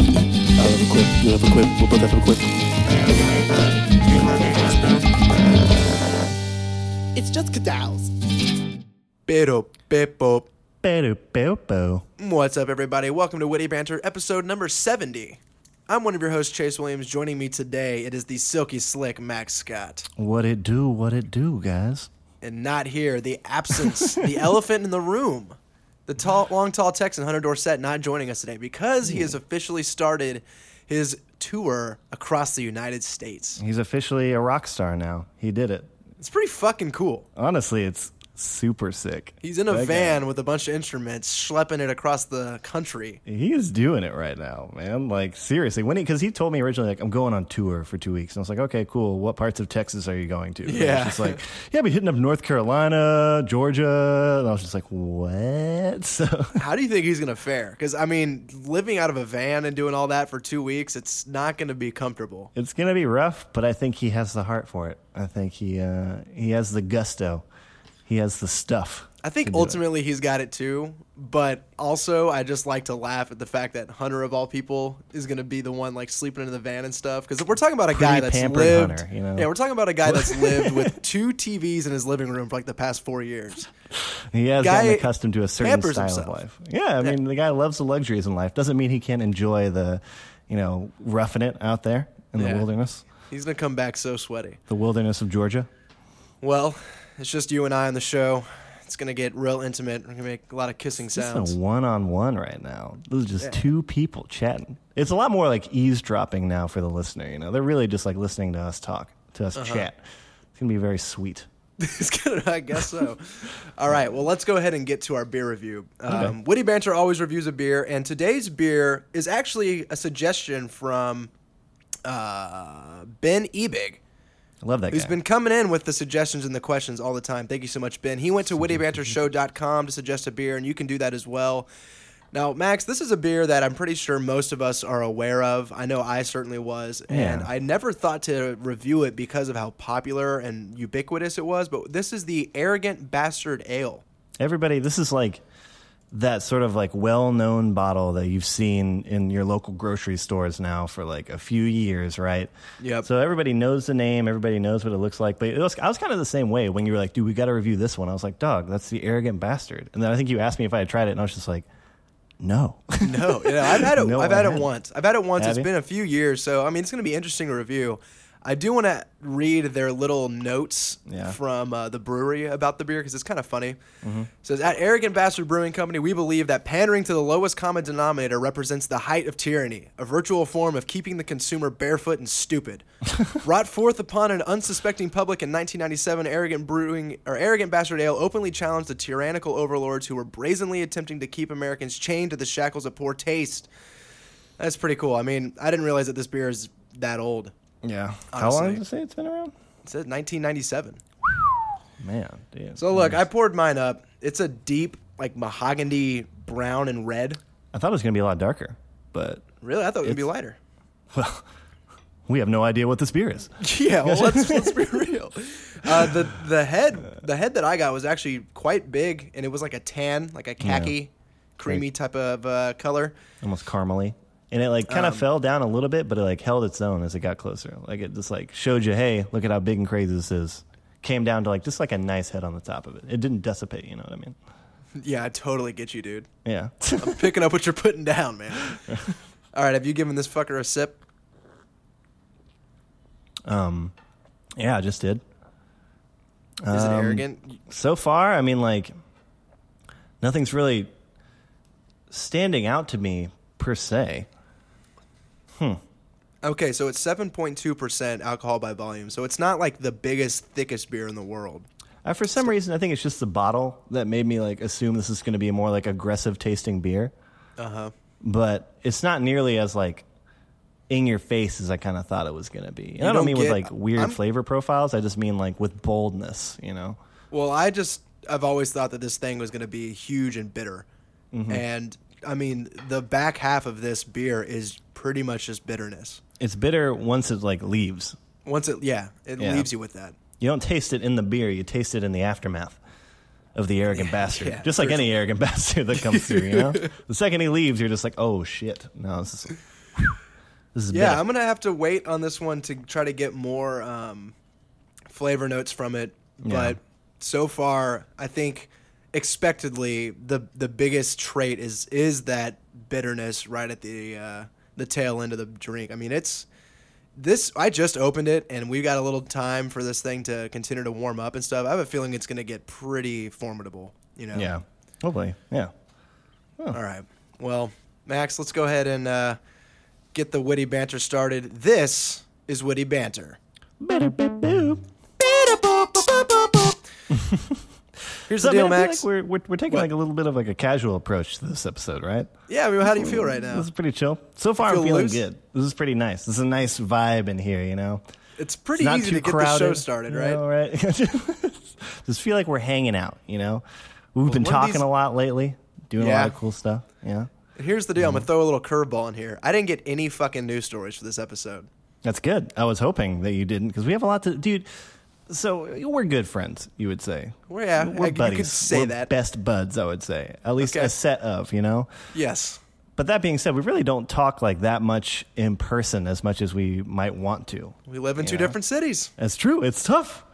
intro? I have a quip. You have a quip. We'll both have a quip. It's just cadals. Pero Pepo. Ba-do-bo-bo. What's up, everybody? Welcome to Witty Banter, episode number 70. I'm one of your hosts, Chase Williams. Joining me today, it is the silky slick Max Scott. What it do? What it do, guys? And not here, the absence, the elephant in the room. The tall, long, tall Texan, Hunter Dorsett, not joining us today because he has hmm. officially started his tour across the United States. He's officially a rock star now. He did it. It's pretty fucking cool. Honestly, it's super sick. He's in a That guy- van with a bunch of instruments, schlepping it across the country. He is doing it right now, man. Like seriously, when he because he told me originally like I'm going on tour for two weeks, and I was like, okay, cool. What parts of Texas are you going to? And he was Yeah. just like yeah, be hitting up North Carolina, Georgia, and I was just like, what? So How do you think he's gonna fare? Because I mean, living out of a van and doing all that for two weeks, it's not gonna be comfortable. it's gonna be rough, but I think he has the heart for it. I think he uh, he has the gusto. He has the stuff. I think to ultimately he's got it too, but also I just like to laugh at the fact that Hunter of all people is gonna be the one like sleeping in the van and stuff. Because we're talking about a guy that's lived, Hunter, you know? yeah, we're talking about a guy that's lived with two TVs in his living room for like the past four years. He has Guy gotten accustomed to a certain style himself. of life. Yeah, I mean, the guy loves the luxuries in life. Doesn't mean he can't enjoy the, you know, roughing it out there in Yeah. the wilderness, He's gonna come back so sweaty. the wilderness of Georgia. Well, it's just you and I on the show. It's gonna get real intimate. We're gonna make a lot of kissing This is sounds. a one-on-one right now. This is just Yeah. two people chatting. It's a lot more like eavesdropping now for the listener. You know, they're really just like listening to us talk, to us Uh-huh. chat. It's gonna be very sweet. it's I guess so. All right, well, let's go ahead and get to our beer review. Um, Okay. Witty Banter always reviews a beer, and today's beer is actually a suggestion from uh, Ben Ebig, I love that who's guy. been coming in with the suggestions and the questions all the time. Thank you so much, Ben. He went to wittybantershow.com to suggest a beer, and you can do that as well. Now, Max, this is a beer that I'm pretty sure most of us are aware of. I know I certainly was, and Yeah. I never thought to review it because of how popular and ubiquitous it was. But this is the Arrogant Bastard Ale. Everybody, this is like that sort of like well-known bottle that you've seen in your local grocery stores now for like a few years, right? Yep. So everybody knows the name, everybody knows what it looks like. But it was, I was kind of the same way when you were like, "Dude, we got to review this one." I was like, "Dog, that's the arrogant bastard." And then I think you asked me if I had tried it, and I was just like, "No." No, you know, I've had it. No, I've I had it once. I've had it once. Have it's you? been a few years, so I mean, it's going to be interesting to review. I do want to read their little notes Yeah. from uh, the brewery about the beer because it's kind of funny. Mm-hmm. It says at Arrogant Bastard Brewing Company, we believe that pandering to the lowest common denominator represents the height of tyranny, a virtual form of keeping the consumer barefoot and stupid. Brought forth upon an unsuspecting public in 1997, Arrogant Brewing or Arrogant Bastard Ale openly challenged the tyrannical overlords who were brazenly attempting to keep Americans chained to the shackles of poor taste. That's pretty cool. I mean, I didn't realize that this beer is that old. Yeah. How long did you say it's been around? It says 1997. Man, dude. So look, I poured mine up. It's a deep, like mahogany brown and red. I thought it was gonna be a lot darker, but Really, I thought it would be lighter. well, we have no idea what this beer is. Yeah, well, let's let's be real. Uh, the the head the head that I got was actually quite big, and it was like a tan, like a khaki, creamy type of uh, color. almost caramely. And it like kind of Um, fell down a little bit, but it like held its own as it got closer. Like it just like showed you, hey, look at how big and crazy this is. Came down to like just like a nice head on the top of it. It didn't dissipate, you know what I mean? Yeah, I totally get you, dude. Yeah. I'm picking up what you're putting down, man. All right, have you given this fucker a sip? um, yeah, I just did. Is it Um, arrogant? So far, I mean, like nothing's really standing out to me per se. Okay, so it's 7.2% alcohol by volume. So it's not like the biggest, thickest beer in the world. Uh, for some reason, I think it's just the bottle that made me like assume this is going to be a more like aggressive tasting beer. Uh huh. but it's not nearly as like in your face as I kind of thought it was going to be. And I don't don't mean with like weird I'm- flavor profiles. I just mean like with boldness, you know. Well, I just I've always thought that this thing was going to be huge and bitter, Mm-hmm. and I mean the back half of this beer is pretty much just bitterness. It's bitter once it like leaves. Once it, yeah, it Yeah. leaves you with that. You don't taste it in the beer. You taste it in the aftermath of the arrogant bastard. yeah, just like any arrogant bastard that comes through, you know. The second he leaves, you're just like, oh shit. No, this is This is Yeah, bitter. I'm gonna have to wait on this one to try to get more um, flavor notes from it. Yeah. But so far, I think expectedly the the biggest trait is is that bitterness right at the uh, the tail end of the drink. I mean, it's this. I just opened it, and we've got a little time for this thing to continue to warm up and stuff. I have a feeling it's gonna get pretty formidable. You know. Yeah. Hopefully. Yeah. All right. Well, Max, let's go ahead and uh, get the witty banter started. This is witty banter. Here's the I deal, mean, I feel Max. like we're, we're, we're taking What? like a little bit of like a casual approach to this episode, right? yeah, I mean, how do you feel right now? This is pretty chill. So far, feel I'm feeling loose? good. This is pretty nice. This is a nice vibe in here, you know? It's pretty It's not easy too to get crowded, the show started, you right? know, right? Just feel like we're hanging out, you know? We've been talking these- a lot lately, doing a lot of cool stuff. Yeah. Here's the deal. I'm Mm-hmm. gonna throw a little curveball in here. I didn't get any fucking news stories for this episode. That's good. I was hoping that you didn't because we have a lot to, dude. So we're good friends, you would say. Well, yeah, we're I- you could buddies. say We're that. Best buds, I would say. At least Okay. a set of, you know. Yes. But that being said, we really don't talk like that much in person as much as we might want to. We live in two Yeah. different cities. That's true. It's tough.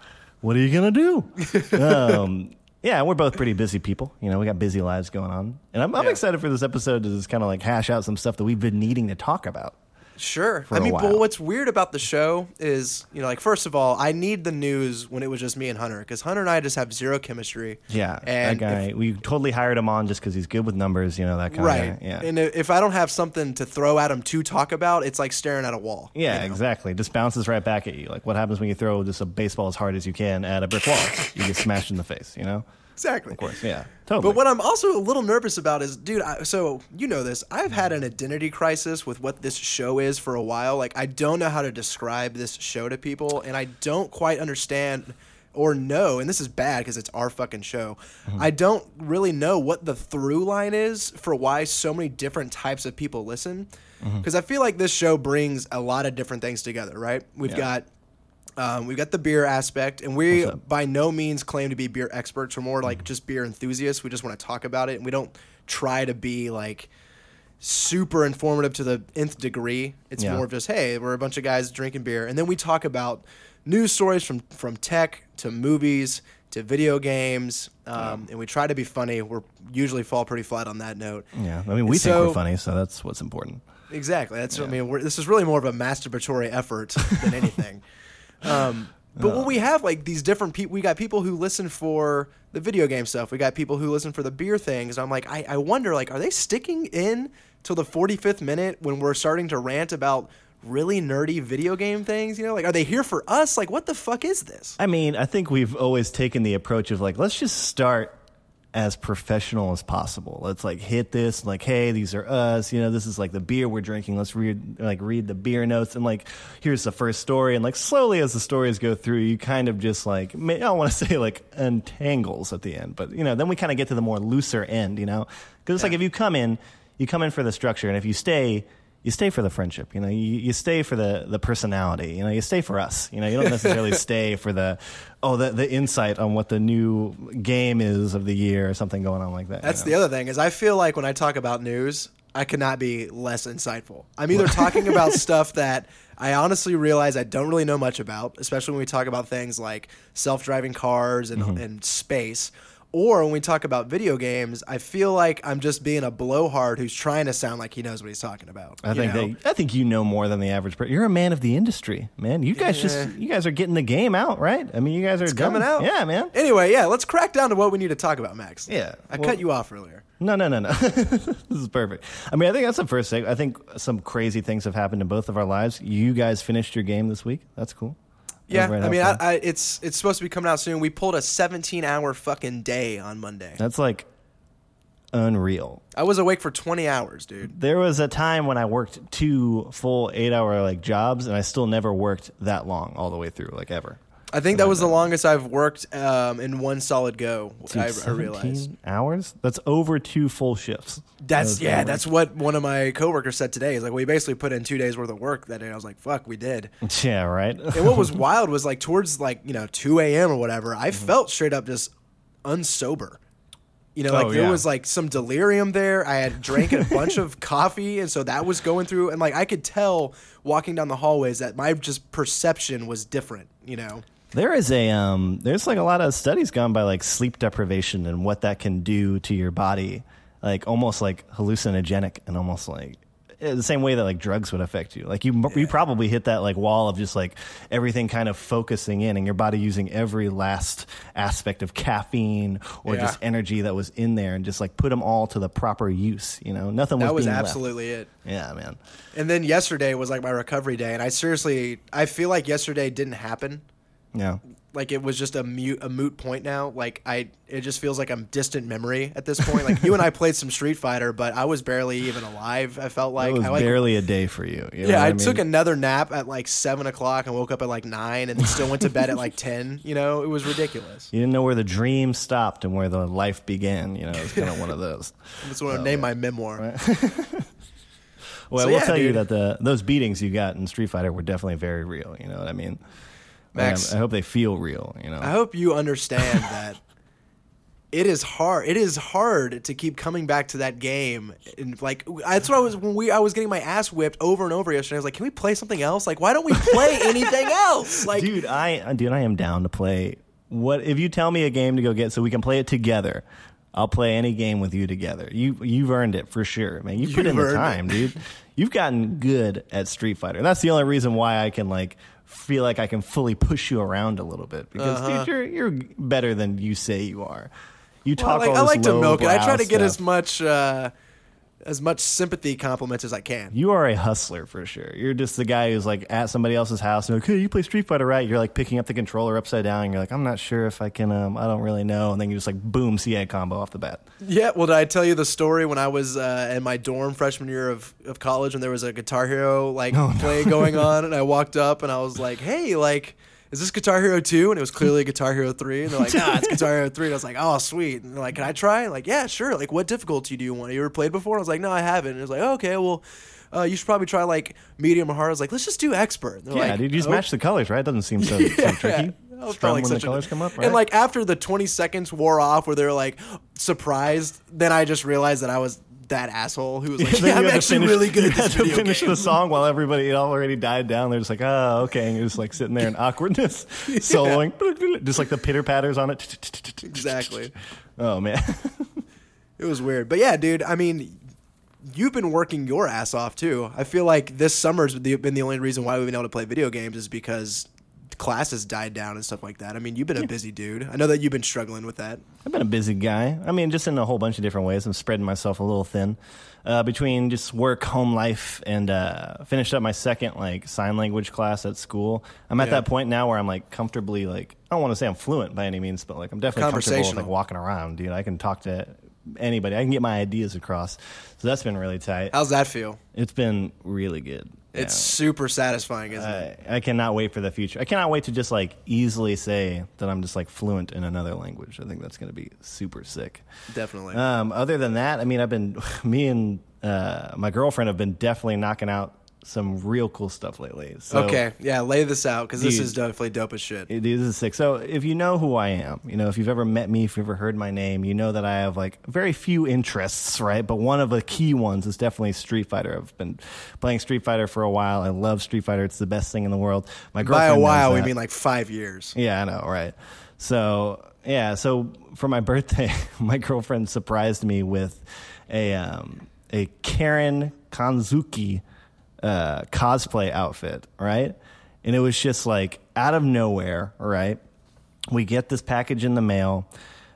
What are you gonna do? um, yeah, we're both pretty busy people. You know, we got busy lives going on, and I'm, I'm Yeah. excited for this episode to just kind of like hash out some stuff that we've been needing to talk about. Sure. I mean, but what's weird about the show is, you know, like first of all, I need the news when it was just me and Hunter because Hunter and I just have zero chemistry. Yeah, and that guy. we totally hired him on just because he's good with numbers. You know that kind right. of guy. Yeah. And if I don't have something to throw at him to talk about, it's like staring at a wall. yeah, you know? exactly. Just bounces right back at you. Like what happens when you throw just a baseball as hard as you can at a brick wall? you get smashed in the face. You know. Exactly. Of course. Yeah. Totally. But what I'm also a little nervous about is, dude. I, so you know this. I've had an identity crisis with what this show is for a while. Like I don't know how to describe this show to people, and I don't quite understand or know. And this is bad because it's our fucking show. Mm-hmm. I don't really know what the through line is for why so many different types of people listen. Mm-hmm. Because I feel like this show brings a lot of different things together. Right? We've Yeah. got um, we've got the beer aspect, and we by no means claim to be beer experts. We're more like just beer enthusiasts. We just want to talk about it, and we don't try to be like super informative to the nth degree. It's Yeah. more of just hey, we're a bunch of guys drinking beer, and then we talk about news stories from from tech to movies to video games, um, and we try to be funny. We're usually fall pretty flat on that note. yeah. I mean, we think So- we're funny, so that's what's important. Exactly. That's what I mean. We're, this is really more of a masturbatory effort than anything. Um, but when we have like these different people, we got people who listen for the video game stuff. We got people who listen for the beer things. I'm like, I, I wonder, like, are they sticking in till the 45th minute when we're starting to rant about really nerdy video game things? You know, like, are they here for us? Like, what the fuck is this? I mean, I think we've always taken the approach of like, let's just start as professional as possible. Let's like hit this, like, hey, these are us. You know, this is like the beer we're drinking. Let's read like read the beer notes and like here's the first story. And like slowly as the stories go through, you kind of just like I don't want to say like untangles at the end, but you know, then we kind of get to the more looser end. You know, because it's like if you come in, you come in for the structure, and if you stay. You stay for the friendship, you know. You, you stay for the, the personality, you know. You stay for us, you know. You don't necessarily stay for the oh the the insight on what the new game is of the year or something going on like that. you That's know? the other thing is I feel like when I talk about news, I cannot be less insightful. I'm either talking about stuff that I honestly realize I don't really know much about, especially when we talk about things like self-driving cars and, Mm-hmm. and space. Or when we talk about video games, I feel like I'm just being a blowhard who's trying to sound like he knows what he's talking about. I think know? that, I think you know more than the average person. You're a man of the industry, man. You guys Yeah. just you guys are getting the game out, right? I mean, you guys are coming out. Yeah, man. Anyway, yeah, let's crack down to what we need to talk about, Max. Yeah, I well- cut you off earlier. No, no, no, no. this is perfect. I mean, I think that's the first thing. I think some crazy things have happened in both of our lives. You guys finished your game this week. That's cool. Yeah, very I mean, I. I, it's it's supposed to be coming out soon. We pulled a 17 hour fucking day on Monday. that's like unreal. I was awake for 20 hours, dude. There was a time when I worked two full eight hour like jobs, and I still never worked that long all the way through, like ever. I think that was the longest I've worked um, in one solid go. Dude, I, I realized. hours. That's over two full shifts. That's was yeah. over. That's what one of my coworkers said today. Is like we basically put in two days worth of work that day. I was like, "Fuck, we did." yeah, right. And what was wild was like towards like you know 2 a.m. or whatever. I Mm-hmm. felt straight up just unsober. You know, like Oh, there yeah. was like some delirium there. I had drank a bunch of coffee, and so that was going through. And like I could tell walking down the hallways that my just perception was different. You know, There is a um, there's like a lot of studies gone by like sleep deprivation and what that can do to your body, like almost like hallucinogenic and almost like eh, the same way that like drugs would affect you. Like you, you probably hit that like wall of just like everything kind of focusing in and your body using every last aspect of caffeine or Yeah. just energy that was in there and just like put them all to the proper use. You know, nothing was that was being left. absolutely it. Yeah, man. And then yesterday was like my recovery day, and I seriously, I feel like yesterday didn't happen. Yeah. Like it was just a mute, a moot point now. Like I, it just feels like I'm distant memory at this point. Like you and I played some Street Fighter, but I was barely even alive. I felt like it was I like, barely a day for you. you know Yeah, what I, mean? took another nap at like seven o'clock and woke up at like nine, and then still went to bed at like ten. You know, it was ridiculous. You didn't know where the dream stopped and where the life began. You know, it's kind of one of those. I oh, just want to name my memoir. Well, So, I will yeah, tell you that the those beatings you got in Street Fighter were definitely very real. You know what I mean? Max- And I hope they feel real. You know, I hope you understand that it is hard. It is hard to keep coming back to that game. And like that's what I was when we I was getting my ass whipped over and over yesterday. I was like, can we play something else? Like, why don't we play anything else? Like, dude, I uh, dude, I am down to play. What if you tell me a game to go get so we can play it together? I'll play any game with you together. You you've earned it for sure, man. You put You've in the time, dude. You've gotten good at Street Fighter. And That's the only reason why I can like feel like I can fully push you around a little bit because Uh-huh. dude, you're you're better than you say you are. You well, talk like all I like to milk it. I try to get as much uh, as much sympathy compliments as I can. You are a hustler for sure. You're just the guy who's like at somebody else's house and like, hey, you play Street Fighter, right? You're like picking up the controller upside down. And you're like, I'm not sure if I can. Um, I don't really know. And then you just like boom, CA combo off the bat. Yeah, well, did I tell you the story when I was uh, in my dorm freshman year of, of college and there was a Guitar Hero like Oh, no. play going on, and I walked up and I was like, "Hey, like, is this Guitar Hero 2? And it was clearly Guitar Hero 3. And they're like, "Nah, it's Guitar Hero 3." And I was like, "Oh, sweet." And they're like, "Can I try?" like, "Yeah, sure." Like, what difficulty do you want? You ever played before? And I was like, "No, I haven't." And it was like, oh, "Okay, well." Uh, you should probably try like medium or hard. I was like, let's just do expert. And they're Yeah, like, dude, you just "Oh." match the colors, right? It doesn't seem so, so tricky. Yeah, that was Strum probably when such the a- colors come up, right? And like after the 20 seconds wore off, where they were like surprised, then I just realized that I was that asshole who was like, Then "Yeah, I'm actually finish- really good at this had to finish game." the song while everybody had already died down. They're just like, oh, okay, and you're just like sitting there in awkwardness, soloing, just like the pitter patters on it. Exactly. Oh man, It was weird, but yeah, dude. I mean, you've been working your ass off too. I feel like this summer's been the only reason why we've been able to play video games is because classes died down and stuff like that. I mean, you've been a busy dude. I know that you've been struggling with that. I've been a busy guy. I mean, just in a whole bunch of different ways. I'm spreading myself a little thin uh, between just work, home life, and uh, finished up my second like sign language class at school. I'm at Yeah. that point now where I'm like comfortably like I don't want to say I'm fluent by any means, but like I'm definitely comfortable with, like walking around, dude. I can talk to anybody. I can get my ideas across. So that's been really tight. How's that feel? It's been really good. It's Yeah. super satisfying, isn't it? I, I cannot wait for the future. I cannot wait to just like easily say that I'm just like fluent in another language. I think that's going to be super sick. Definitely. Um, other than that, I mean, I've been me and uh, my girlfriend have been definitely knocking out some real cool stuff lately. So okay, yeah, lay this out because this is definitely dope as shit. It is sick. So if you know who I am, you know, if you've ever met me, if you've ever heard my name, you know that I have like very few interests, right? But one of the key ones is definitely Street Fighter. I've been playing Street Fighter for a while. I love Street Fighter. It's the best thing in the world. My By girlfriend a while, we mean like five years. Yeah, I know, right? So yeah, so for my birthday, my girlfriend surprised me with a um, a Karin Kanzuki uh, cosplay outfit, right? And it was just like out of nowhere, right? We get this package in the mail.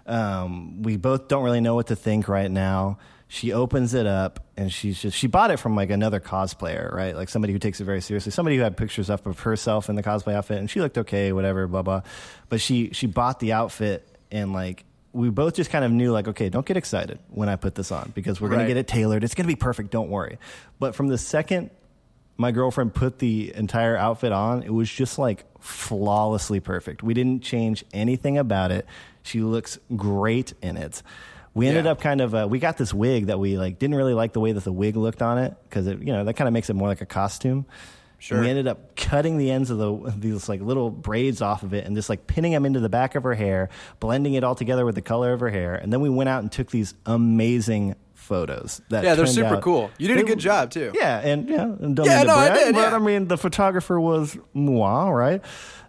Um, we both don't really know what to think right now. She opens it up and she's just she bought it from like another cosplayer, right? Like somebody who takes it very seriously. Somebody who had pictures up of herself in the cosplay outfit and she looked okay, whatever, blah blah. But she she bought the outfit and like we both just kind of knew like okay, don't get excited when I put this on because we're going Right. to get it tailored. It's going to be perfect, don't worry. But from the second my girlfriend put the entire outfit on, it was just like flawlessly perfect. We didn't change anything about it. She looks great in it. We ended Yeah. up kind of uh, we got this wig that we like didn't really like the way that the wig looked on it because it you know that kind of makes it more like a costume. Sure. And we ended up cutting the ends of the these like little braids off of it and just like pinning them into the back of her hair, blending it all together with the color of her hair, and then we went out and took these amazing photos. That Yeah, they're super out- cool. You did a good job too. Yeah, and yeah, and don't Yeah, no, I brag, did, but yeah. I mean the photographer was moi, right?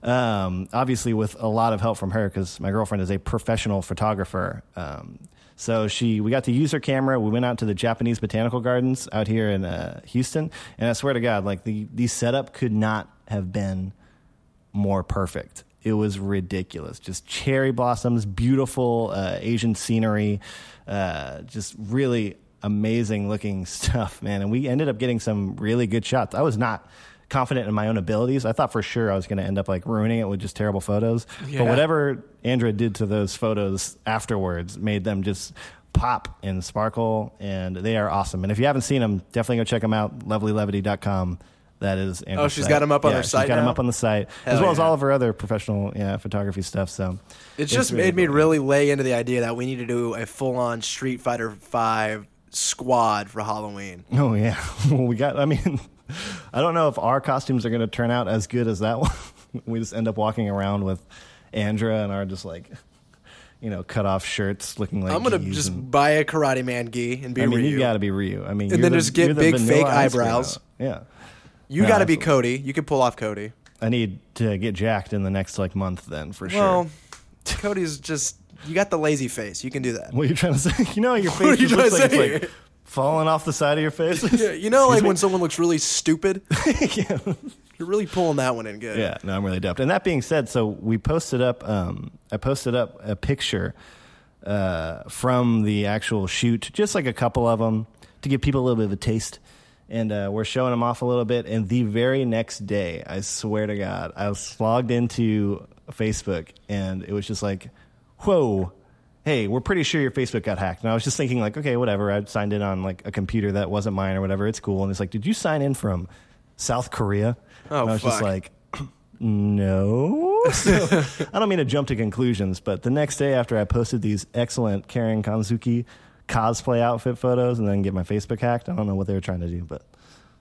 Um, obviously, with a lot of help from her because my girlfriend is a professional photographer. Um, so she, we got to use her camera. We went out to the Japanese botanical gardens out here in uh, Houston, and I swear to God, like the the setup could not have been more perfect. It was ridiculous. Just cherry blossoms, beautiful uh, Asian scenery, uh, just really amazing looking stuff, man. And we ended up getting some really good shots. I was not confident in my own abilities. I thought for sure I was going to end up like ruining it with just terrible photos. Yeah. But whatever Andrea did to those photos afterwards made them just pop and sparkle, and they are awesome. And if you haven't seen them, definitely go check them out. Lovelylevity.com. That is Andrea's Oh, she's site. got 'em up on yeah, her she's site got 'em now? up on the site, as Hell well as yeah. all of her other professional yeah, photography stuff. So It just really made me cool. really lay into the idea that we need to do a full-on Street Fighter Five squad for Halloween. Oh yeah, well, we got. I mean, I don't know if our costumes are going to turn out as good as that one. we just end up walking around with Andrea and our just like, you know, cut off shirts, looking like. I'm gonna just and- buy a Karate Man gi and be I mean, Ryu. you got to be Ryu. I mean, And then the- just get the big fake eyebrows. Yeah, You No, got to be. Cody. You can pull off Cody. I need to get jacked in the next like month then for sure. Well, Cody's just you got the lazy face. You can do that. What are you trying to say? You know, your are face you just looks trying like, to it's say? like falling off the side of your face. Yeah, you know, like when someone looks really stupid. yeah. You're really pulling that one in good. Yeah, no, I'm really doped. And that being said, so we posted up, um, I posted up a picture uh, from the actual shoot, just like a couple of them to give people a little bit of a taste. And uh, we're showing them off a little bit. And the very next day, I swear to God, I was logged into Facebook and it was just like, whoa. Hey, we're pretty sure your Facebook got hacked. And I was just thinking, like, okay, whatever. I signed in on like a computer that wasn't mine or whatever. It's cool. And it's like, did you sign in from South Korea? Oh, and I was just like, no. So, I don't mean to jump to conclusions, but the next day after I posted these excellent Karin Kanzuki cosplay outfit photos and then get my Facebook hacked, I don't know what they were trying to do, but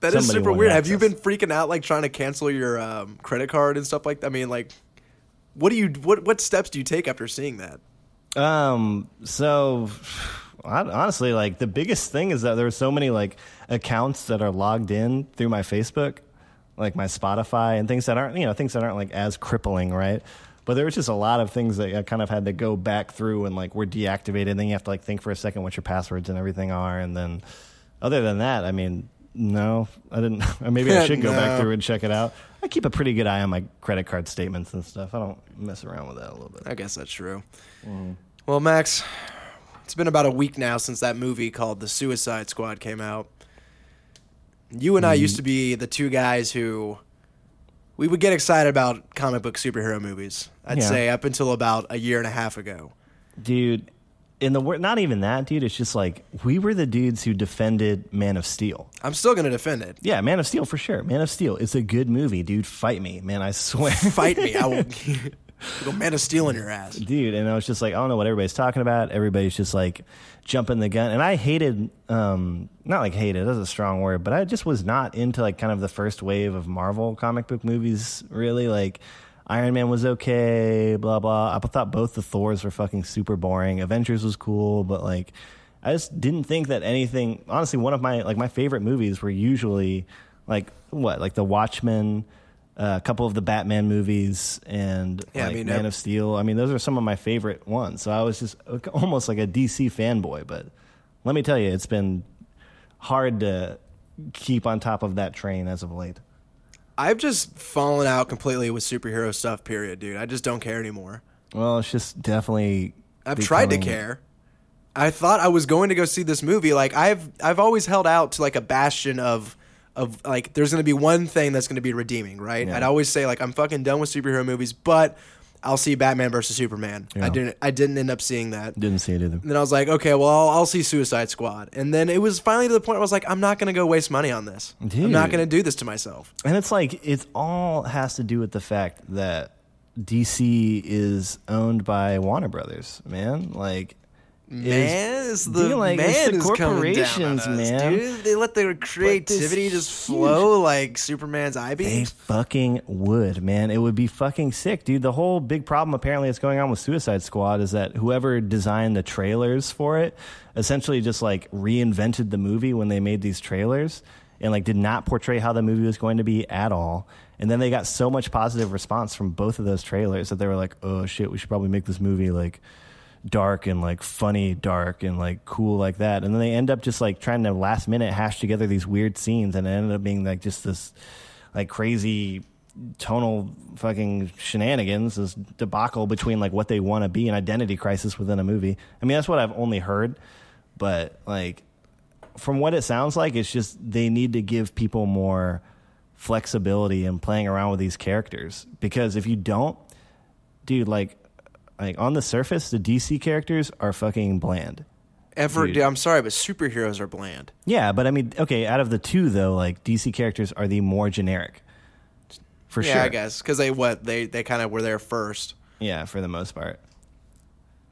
That is super weird. Have you been freaking out like trying to cancel your um, credit card and stuff like that? I mean, like, what do you what what steps do you take after seeing that? Um. So, hon- honestly, like the biggest thing is that there are so many like accounts that are logged in through my Facebook, like my Spotify and things that aren't you know things that aren't like as crippling, right? But there was just a lot of things that I kind of had to go back through and like were deactivated. And then you have to like think for a second what your passwords and everything are, and then other than that, I mean. No, I didn't. or Maybe I should go back through and check it out. I keep a pretty good eye on my credit card statements and stuff. I don't mess around with that a little bit. I guess that's true. Mm. Well, Max, it's been about a week now since that movie called The Suicide Squad came out. You and I used to be the two guys who we would get excited about comic book superhero movies. I'd Yeah. say up until about a year and a half ago. dude in the wor- not even that dude it's just like we were the dudes who defended man of steel I'm still going to defend it. yeah man of steel for sure man of steel it's a good movie dude fight me man i swear Fight me. I will go Man of Steel in your ass. dude and i was just like i don't know what everybody's talking about. Everybody's just like jumping the gun. And i hated um not like hated that's a strong word but i just was not into like kind of the first wave of marvel comic book movies really. Like iron man was okay blah blah. I thought both the thors were fucking super boring. Avengers was cool but like i just didn't think that anything honestly one of my like my favorite movies were usually like what? Like the watchmen uh, a couple of the Batman movies and Yeah, I mean, Man ev- of Steel. I mean, those are some of my favorite ones. So I was just almost like a DC fanboy. But let me tell you, it's been hard to keep on top of that train as of late. I've just fallen out completely with superhero stuff, period, dude. I just don't care anymore. Well, it's just definitely. I've tried to care. I thought I was going to go see this movie. Like I've I've always held out to like a bastion of of like there's to be one thing that's to be redeeming, right? Yeah. I'd always say like I'm fucking done with superhero movies, but I'll see Batman versus Superman. I didn't I didn't end up seeing that. Didn't see it either. And then I was like, okay, well, I'll, I'll see Suicide Squad. And then it was finally to the point where I was like, I'm not to go waste money on this. I'm not to do this to myself. And it's like it all has to do with the fact that DC is owned by Warner Brothers, man. Like Man, it's the Dude, like, it's man the is coming down on corporations, us, man. dude. They let their creativity just flow like Superman's eye They fucking would, man. It would be fucking sick, dude. The whole big problem apparently that's going on with Suicide Squad is that whoever designed the trailers for it essentially just like reinvented the movie when they made these trailers and like did not portray how the movie was going to be at all. And then they got so much positive response from both of those trailers that they were like, "Oh shit, we should probably make this movie like dark and like funny dark and like cool like that. And then they end up just like trying to last minute hash together these weird scenes and it ended up being like just this like crazy tonal fucking shenanigans this debacle between like what they want to be an identity crisis within a movie. I mean that's what i've only heard but like from what it sounds like it's just they need to give people more flexibility in playing around with these characters. Because if you don't dude like like on the surface the dc characters are fucking bland Ever, Dude. dude, I'm sorry, but superheroes are bland. yeah but i mean okay out of the two though like dc characters are the more generic for sure. yeah, sure I guess because they what they they kind of were there first. yeah for the most part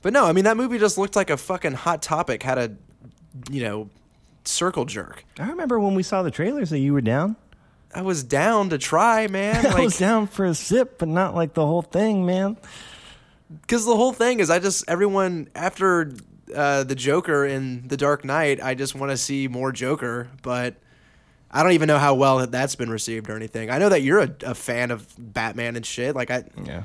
But no, I mean that movie just looked like a fucking hot topic. Had a, you know, circle jerk. i remember when we saw the trailers that you were down I was down to try, man. i Like, was down for a sip but not like the whole thing man because the whole thing is, I just everyone after uh, the Joker in The Dark Knight, I just want to see more Joker, but. I don't even know how well that's been received or anything. I know that you're a, a fan of Batman and shit. Like I, yeah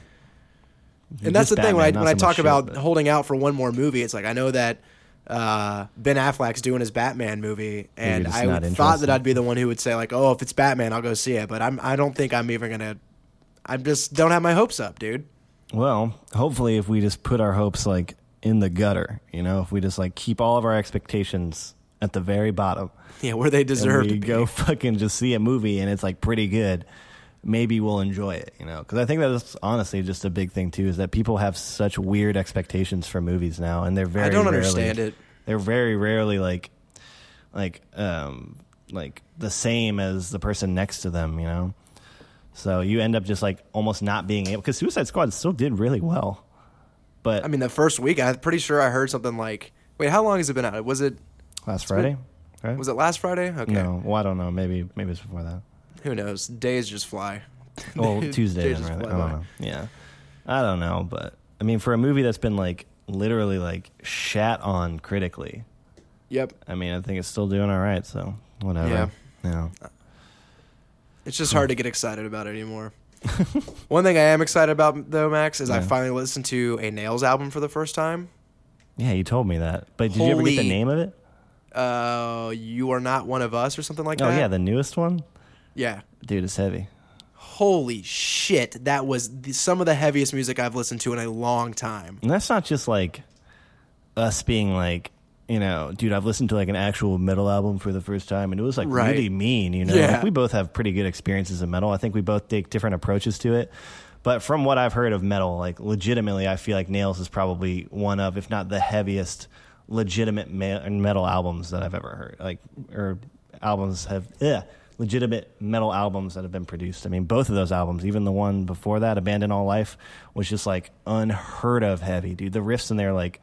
and that's the Just thing when I Batman, when I talk shit, about but- holding out for one more movie, it's like I know that uh, Ben Affleck's doing his Batman movie, and I thought that. I'd be the one who would say like, "Oh, if it's Batman, I'll go see it." But I'm I don't think I'm even gonna. I just don't have my hopes up, dude. Well, hopefully, if we just put our hopes like in the gutter, you know, if we just like keep all of our expectations at the very bottom, Yeah, where they deserve to be. go fucking just see a movie and it's like pretty good, maybe we'll enjoy it, you know? Because I think that's honestly just a big thing too, is that people have such weird expectations for movies now, and they're very. I don't rarely- understand it. They're very rarely like, like, um, like the same as the person next to them, you know. So you end up just like almost not being able because Suicide Squad still did really well, but I mean, the first week, I'm pretty sure I heard something like, "Wait, how long has it been out? Was it last Friday, right? was it last Friday? Okay, No, well I don't know. Maybe maybe it's before that. who knows? Days just fly. Well, Tuesday Days then, just right? fly I don't know. Yeah, I don't know, but I mean, for a movie that's been like literally like shat on critically, Yep, I mean, I think it's still doing all right. So whatever. Yeah. Yeah. It's just hard to get excited about it anymore. One thing I am excited about though, Max, is I Yeah. finally listened to a Nails album for the first time. Yeah, you told me that, but did you ever get the Holy- name of it? Uh, you are not one of us, or something like that? Oh that. yeah, the newest one, yeah. dude, it's heavy. Holy shit, that was the, some of the heaviest music I've listened to in a long time. And that's not just like us being like, you know, dude, I've listened to like an actual metal album for the first time and it was like Right. really mean, you know. Yeah. Like, we both have pretty good experiences in metal. I think we both take different approaches to it. But from what I've heard of metal, like legitimately, I feel like Nails is probably one of, if not the heaviest, legitimate ma- metal albums that I've ever heard. Like, or albums have, yeah, legitimate metal albums that have been produced. I mean, both of those albums, even the one before that, Abandon All Life, was just like unheard of heavy, dude. The riffs in there, like,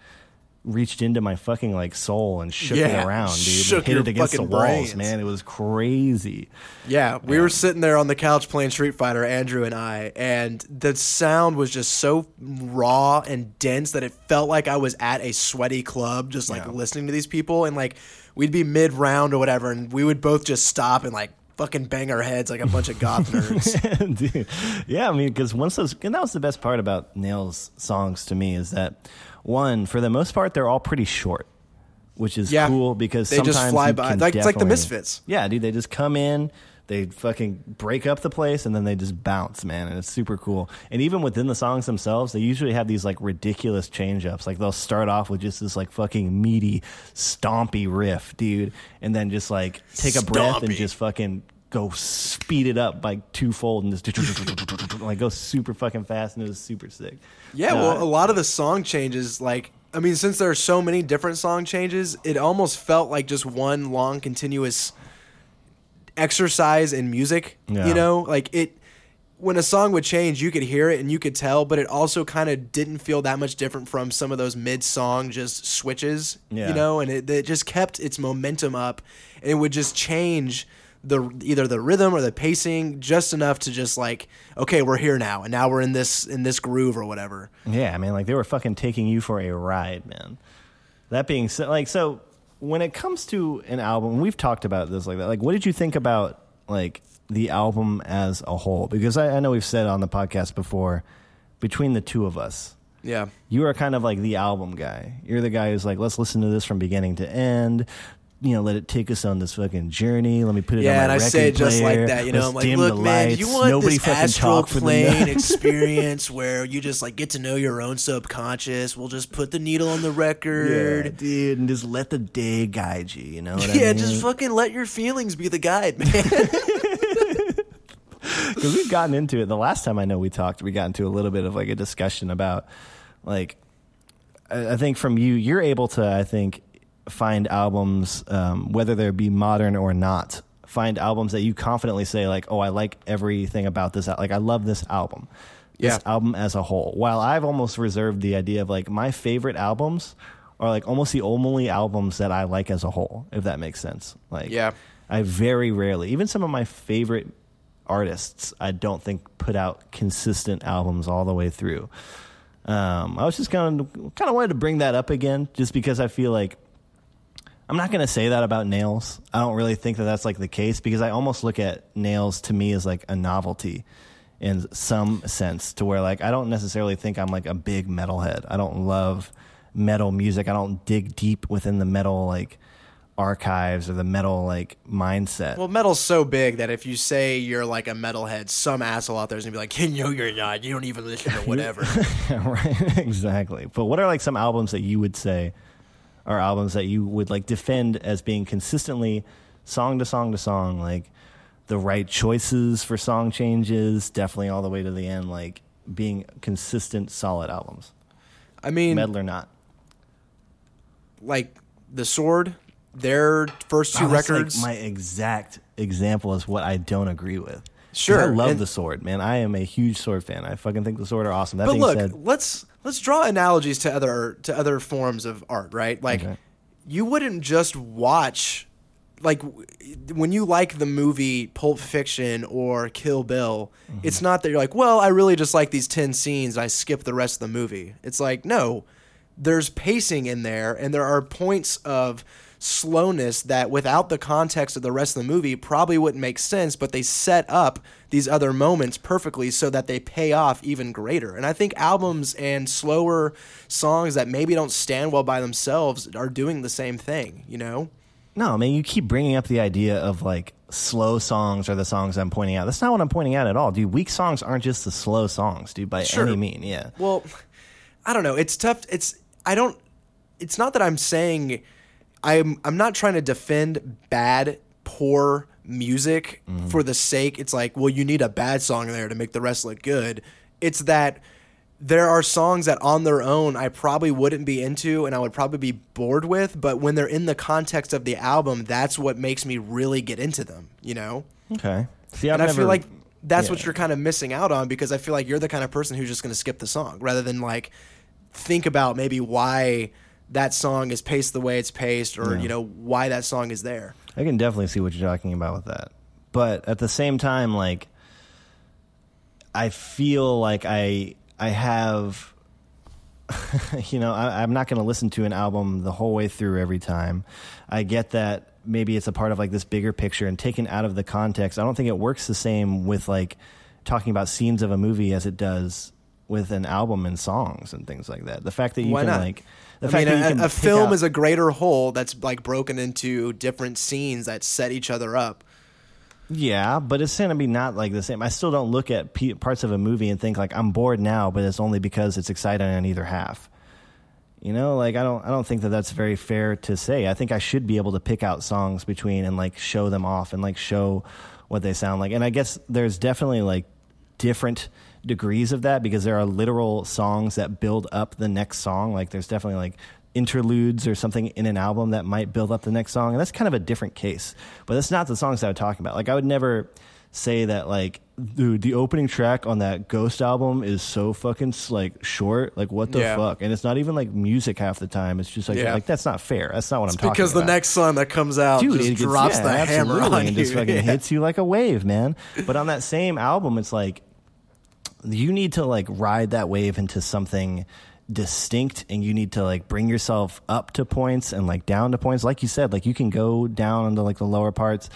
reached into my fucking like soul and shook Yeah, it around, dude. shook hit your it against the walls, brains. man. It was crazy. Yeah, we were sitting there on the couch playing Street Fighter, Andrew and I, and the sound was just so raw and dense that it felt like I was at a sweaty club, just like Yeah. listening to these people. And like we'd be mid round or whatever, and we would both just stop and like fucking bang our heads like a bunch of goth nerds. Yeah, I mean, because once those, and that was the best part about Nails' songs to me is that one, for the most part, they're all pretty short, which is Yeah. cool because They just sometimes fly you by. Like- it's like the Misfits. Yeah, dude, they just come in, they fucking break up the place, and then they just bounce, man, and it's super cool. And even within the songs themselves, they usually have these like ridiculous change ups. Like they'll start off with just this like fucking meaty, stompy riff, dude, and then just like take a breath and just fucking go speed it up by twofold and just like go super fucking fast and it was super sick. Yeah, No, well, a lot of the song changes, like, I mean, since there are so many different song changes, it almost felt like just one long, continuous exercise in music. Yeah. You know, like it. when a song would change, you could hear it and you could tell, but it also kind of didn't feel that much different from some of those mid-song just switches, Yeah. you know, and it, it just kept its momentum up, and it would just change the either the rhythm or the pacing just enough to just like, okay, we're here now, and now we're in this in this groove or whatever. Yeah, I mean, like they were fucking taking you for a ride, man. That being said, like, so when it comes to an album, we've talked about this like that. Like, what did you think about like the album as a whole? Because I, I know we've said on the podcast before, between the two of us, Yeah. you are kind of like the album guy. You're the guy who's like, let's listen to this from beginning to end. You know, let it take us on this fucking journey. Let me put it on Yeah, my and I record say it just player. like that, you know. Let's I'm like, look, man, lights. you want Nobody this fucking astral talk for plane experience where you just like get to know your own subconscious. We'll just put the needle on the record, Yeah, dude, and just let the day guide you. You know what I Yeah, mean? just fucking let your feelings be the guide, man. because we've gotten into it. The last time I know we talked, we got into a little bit of like a discussion about like I think from you, you're able to I think find albums, um, whether they be modern or not. Find albums that you confidently say like, oh, I like everything about this. Like, I love this album. This Yeah. album as a whole. While I've almost reserved the idea of like my favorite albums are like almost the only albums that I like as a whole, if that makes sense. Like, Yeah. I very rarely, even some of my favorite artists, I don't think put out consistent albums all the way through. Um, I was just kind of kind of wanted to bring that up again, just because I feel like I'm not going to say that about Nails. I don't really think that that's like the case because I almost look at Nails to me as like a novelty in some sense, to where like I don't necessarily think I'm like a big metalhead. I don't love metal music. I don't dig deep within the metal like archives or the metal like mindset. well, metal's so big that if you say you're like a metalhead, some asshole out there is gonna be like, "No, you're not. You don't even listen to whatever." right exactly but what are like some albums that you would say are albums that you would like defend as being consistently song to song to song like the right choices for song changes definitely all the way to the end like being consistent solid albums. I mean, metal or not. like the Sword, their first two that's, like, records. my exact example is what i don't agree with. Sure, i love and- the sword man. I am a huge sword fan. I fucking think the sword are awesome. That but being look, said let's let's draw analogies to other to other forms of art, right? Like Okay. you wouldn't just watch like when you like the movie Pulp Fiction or Kill Bill, Mm-hmm. it's not that you're like, well, I really just like these 10 scenes, I skip the rest of the movie. It's like, no, there's pacing in there and there are points of slowness that without the context of the rest of the movie probably wouldn't make sense, but they set up these other moments perfectly so that they pay off even greater. And I think albums and slower songs that maybe don't stand well by themselves are doing the same thing, you know? No, man, you keep bringing up the idea of like slow songs are the songs I'm pointing out. That's not what I'm pointing out at all, dude. Weak songs aren't just the slow songs, dude, by Sure. any mean. Yeah. Well, I don't know. It's tough. It's I don't. It's not that I'm saying I'm. I'm not trying to defend bad, poor music mm-hmm. for the sake. It's like, well, you need a bad song there to make the rest look good. It's that there are songs that on their own I probably wouldn't be into and I would probably be bored with, but when they're in the context of the album, that's what makes me really get into them. You know. Okay. See, I've And I never, feel like that's yeah. what you're kind of missing out on because I feel like you're the kind of person who's just going to skip the song rather than like think about maybe why that song is paced the way it's paced or Yeah. you know why that song is there. I can definitely see what you're talking about with that. But at the same time, like, I feel like I I have, you know, I, I'm not going to listen to an album the whole way through every time. I get that maybe it's a part of like this bigger picture and taken out of the context. I don't think it works the same with like talking about scenes of a movie as it does with an album and songs and things like that. The fact that you Why can not? like the I mean, that you can a, a film out- is a greater whole that's like broken into different scenes that set each other up. Yeah, but it's going to be not like the same. I still don't look at p- parts of a movie and think like I'm bored now, but it's only because it's exciting on either half. You know, like I don't I don't think that that's very fair to say. I think I should be able to pick out songs between and like show them off and like show what they sound like. And I guess there's definitely like different degrees of that because there are literal songs that build up the next song. Like there's definitely like interludes or something in an album that might build up the next song. And that's kind of a different case. But that's not the songs I would talk about. Like I would never say that like dude the opening track on that ghost album is so fucking like short like what the Yeah. fuck and it's not even like music half the time it's just like Yeah. like that's not fair that's not what i'm talking because the next song that comes out Dude, just it gets- drops yeah, the hammer on and you. just fucking hits you like a wave, man. But on that same album, it's like you need to like ride that wave into something distinct and you need to like bring yourself up to points and like down to points. Like you said like you can go down into like the lower parts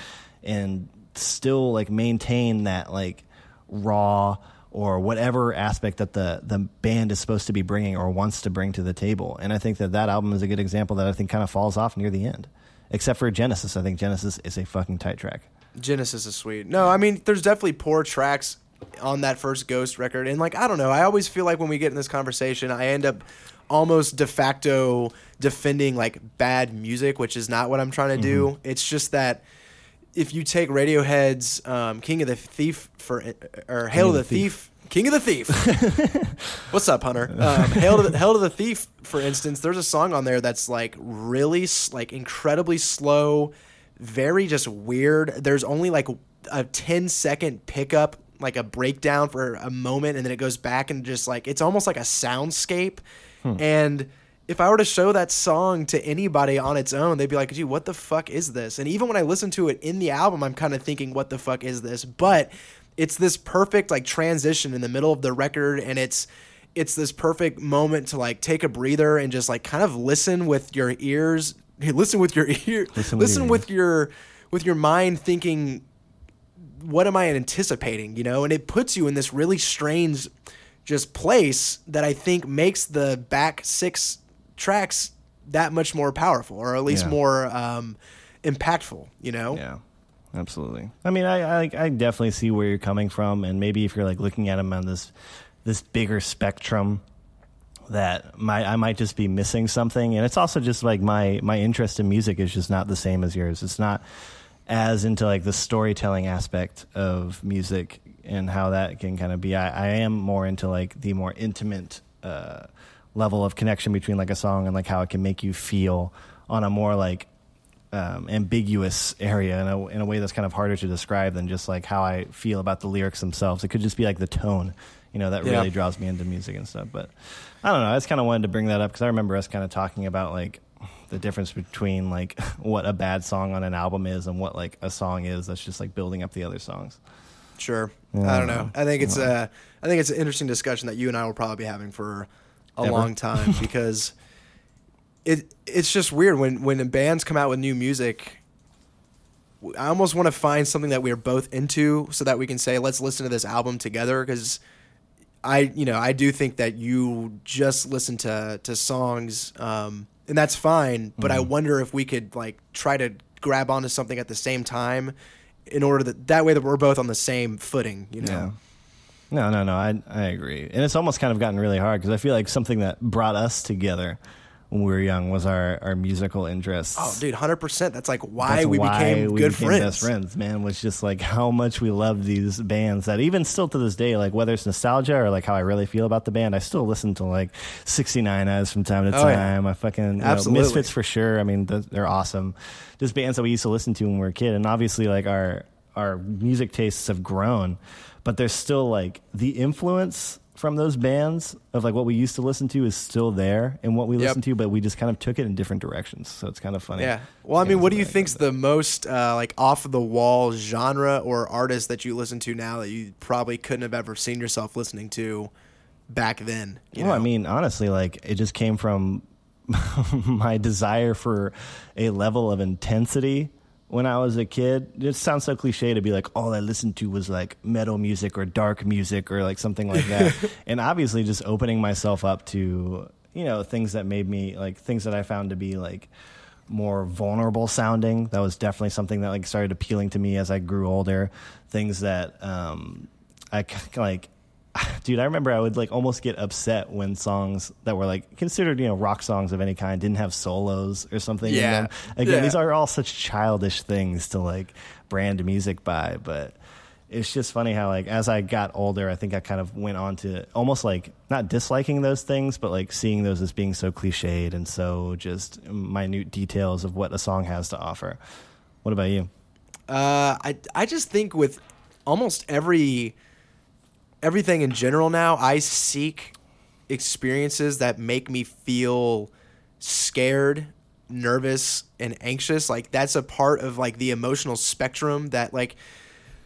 and still like maintain that like raw or whatever aspect that the the band is supposed to be bringing or wants to bring to the table. And i think that that album is a good example that i think kind of falls off near the end. Except for genesis. I think genesis is a fucking tight track. Genesis is sweet. No, I mean, there's definitely poor tracks on that first Ghost record, and like I don't know, I always feel like when we get in this conversation, I end up almost de facto defending like bad music, which is not what I'm trying to do. It's just that if you take Radiohead's um, "King of the Thief" for or "Hail to the, of the Thief,", King of the Thief. What's up, Hunter? Um, Hail to the, Hail to the Thief, for instance. There's a song on there that's like really like incredibly slow, very just weird. There's only like a 10 second pickup, like a breakdown for a moment, and then it goes back and just like it's almost like a soundscape. And if I were to show that song to anybody on its own, they'd be like, "Gee, what the fuck is this?" And even when I listen to it in the album, I'm kind of thinking, "What the fuck is this?" But it's this perfect like transition in the middle of the record, and it's it's this perfect moment to like take a breather and just like kind of listen with your ears, listen with your ear, Listen listen, with your with your mind thinking what am I anticipating, you know? And it puts you in this really strange just place that I think makes the back six tracks that much more powerful or at least Yeah. more um, impactful, you know? Yeah, absolutely. I mean, I, I I definitely see where you're coming from, and maybe if you're like looking at them on this this bigger spectrum, that my I might just be missing something. And it's also just like my my interest in music is just not the same as yours. It's not as into like the storytelling aspect of music and how that can kind of be. I, I am more into like the more intimate uh, level of connection between like a song and like how it can make you feel on a more like um, ambiguous area in a, in a way that's kind of harder to describe than just like how I feel about the lyrics themselves. It could just be like the tone, you know, that Yeah. really draws me into music and stuff. But I don't know. I just kind of wanted to bring that up because I remember us kind of talking about like the difference between like what a bad song on an album is and what like a song is that's just like building up the other songs. Sure. Yeah. I don't know. I think it's uh, I think it's an interesting discussion that you and I will probably be having for a Ever. long time because it it's just weird when when bands come out with new music. I almost want to find something that we're both into so that we can say let's listen to this album together because I you know I do think that you just listen to to songs um, and that's fine but I mm-hmm. wonder if we could like try to grab onto something at the same time in order that that way that we're both on the same footing you know? No, no, no. I I agree, and it's almost kind of gotten really hard because I feel like something that brought us together when we were young was our our musical interests. oh dude 100% that's like why That's we became we good became friends best friends. Man, was just like how much we loved these bands that even still to this day, like whether it's nostalgia or like how I really feel about the band, I still listen to like 69 eyes from time to Oh, yeah. time. I fucking you know, Absolutely. Misfits for sure. I mean, they're awesome. Just bands that we used to listen to when we were a kid, and obviously like our our music tastes have grown, but there's still like the influence from those bands of like what we used to listen to is still there and what we Yep. listen to, but we just kind of took it in different directions. So it's kind of funny. yeah well i mean what do you think's the most uh, like off the wall genre or artist that you listen to now that you probably couldn't have ever seen yourself listening to back then you well, I mean, honestly, like it just came from my desire for a level of intensity when I was a kid. It sounds so cliche to be like, all I listened to was like metal music or dark music or like something like that. and obviously, just opening myself up to, you know, things that made me like things that I found to be like more vulnerable sounding. That was definitely something that like started appealing to me as I grew older. Things that um, I like dude i remember i would like almost get upset when songs that were like considered you know rock songs of any kind didn't have solos or something Yeah. in them again Yeah. these are all such childish things to like brand music by but it's just funny how like as i got older i think i kind of went on to almost like not disliking those things but like seeing those as being so cliched and so just minute details of what a song has to offer what about you Uh, I I just think with almost every everything in general now, I seek experiences that make me feel scared, nervous, and anxious. Like that's a part of like the emotional spectrum that like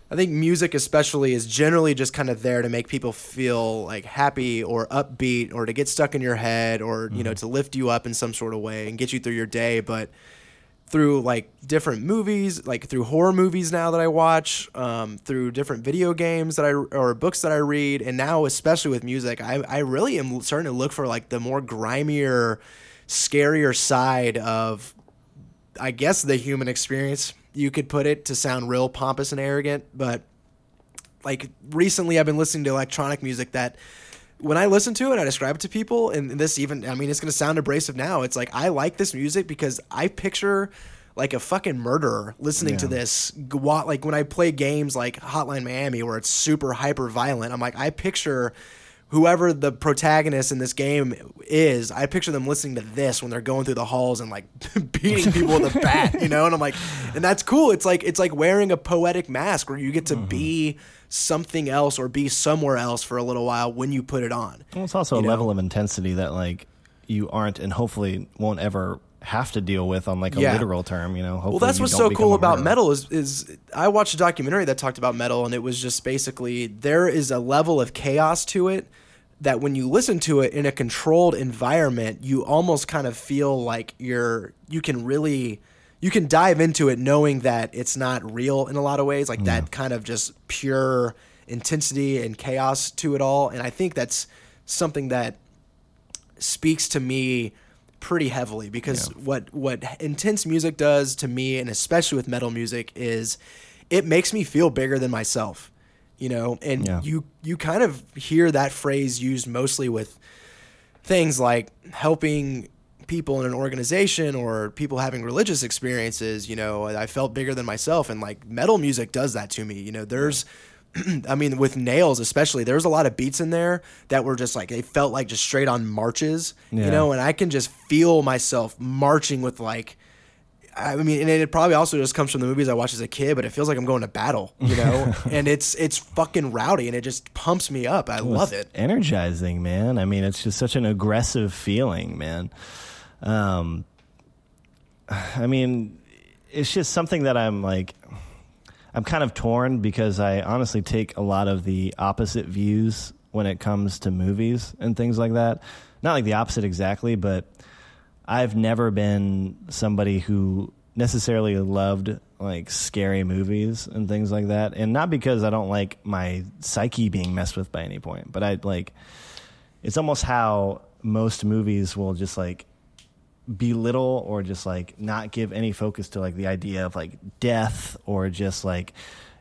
I think music especially is generally just kind of there to make people feel like happy or upbeat or to get stuck in your head or you know mm-hmm. to lift you up in some sort of way and get you through your day but through like different movies like through horror movies now that I watch um, through different video games that I or books that I read and now especially with music I, I really am starting to look for like the more grimier scarier side of I guess the human experience you could put it to sound real pompous and arrogant, but like recently I've been listening to electronic music that when I listen to it, I describe it to people, and this even, I mean, it's going to sound abrasive now. It's like, I like this music because I picture like a fucking murderer listening to this. Like when I play games like Hotline Miami where it's super hyper violent, I'm like, I picture whoever the protagonist in this game is, I picture them listening to this when they're going through the halls and like beating people with a bat, you know? And I'm like, and that's cool. It's like it's like wearing a poetic mask where you get to mm-hmm. be something else or be somewhere else for a little while when you put it on. Well, it's also You a know? level of intensity that like you aren't and hopefully won't ever have to deal with on like a Yeah. literal term. You know. Hopefully Well, that's what's so cool about metal is is I watched a documentary that talked about metal, and it was just basically there is a level of chaos to it that when you listen to it in a controlled environment, you almost kind of feel like you're you can really you can dive into it knowing that it's not real in a lot of ways, like that kind of just pure intensity and chaos to it all. And I think that's something that speaks to me pretty heavily because what what intense music does to me and especially with metal music is it makes me feel bigger than myself you know and Yeah. you you kind of hear that phrase used mostly with things like helping people in an organization or people having religious experiences you know i felt bigger than myself and like metal music does that to me you know there's I mean, with nails especially, there's a lot of beats in there that were just like they felt like just straight on marches, you know, and I can just feel myself marching with like. I mean, and it probably also just comes from the movies I watched as a kid, but it feels like I'm going to battle, you know, and it's it's fucking rowdy and it just pumps me up. I love It's it. Energizing, man. I mean, it's just such an aggressive feeling, man. Um, I mean, it's just something that I'm like, I'm kind of torn because I honestly take a lot of the opposite views when it comes to movies and things like that. Not like the opposite exactly, but I've never been somebody who necessarily loved like scary movies and things like that. And not because I don't like my psyche being messed with by any point, but I like it's almost how most movies will just like belittle or just like not give any focus to like the idea of like death or just like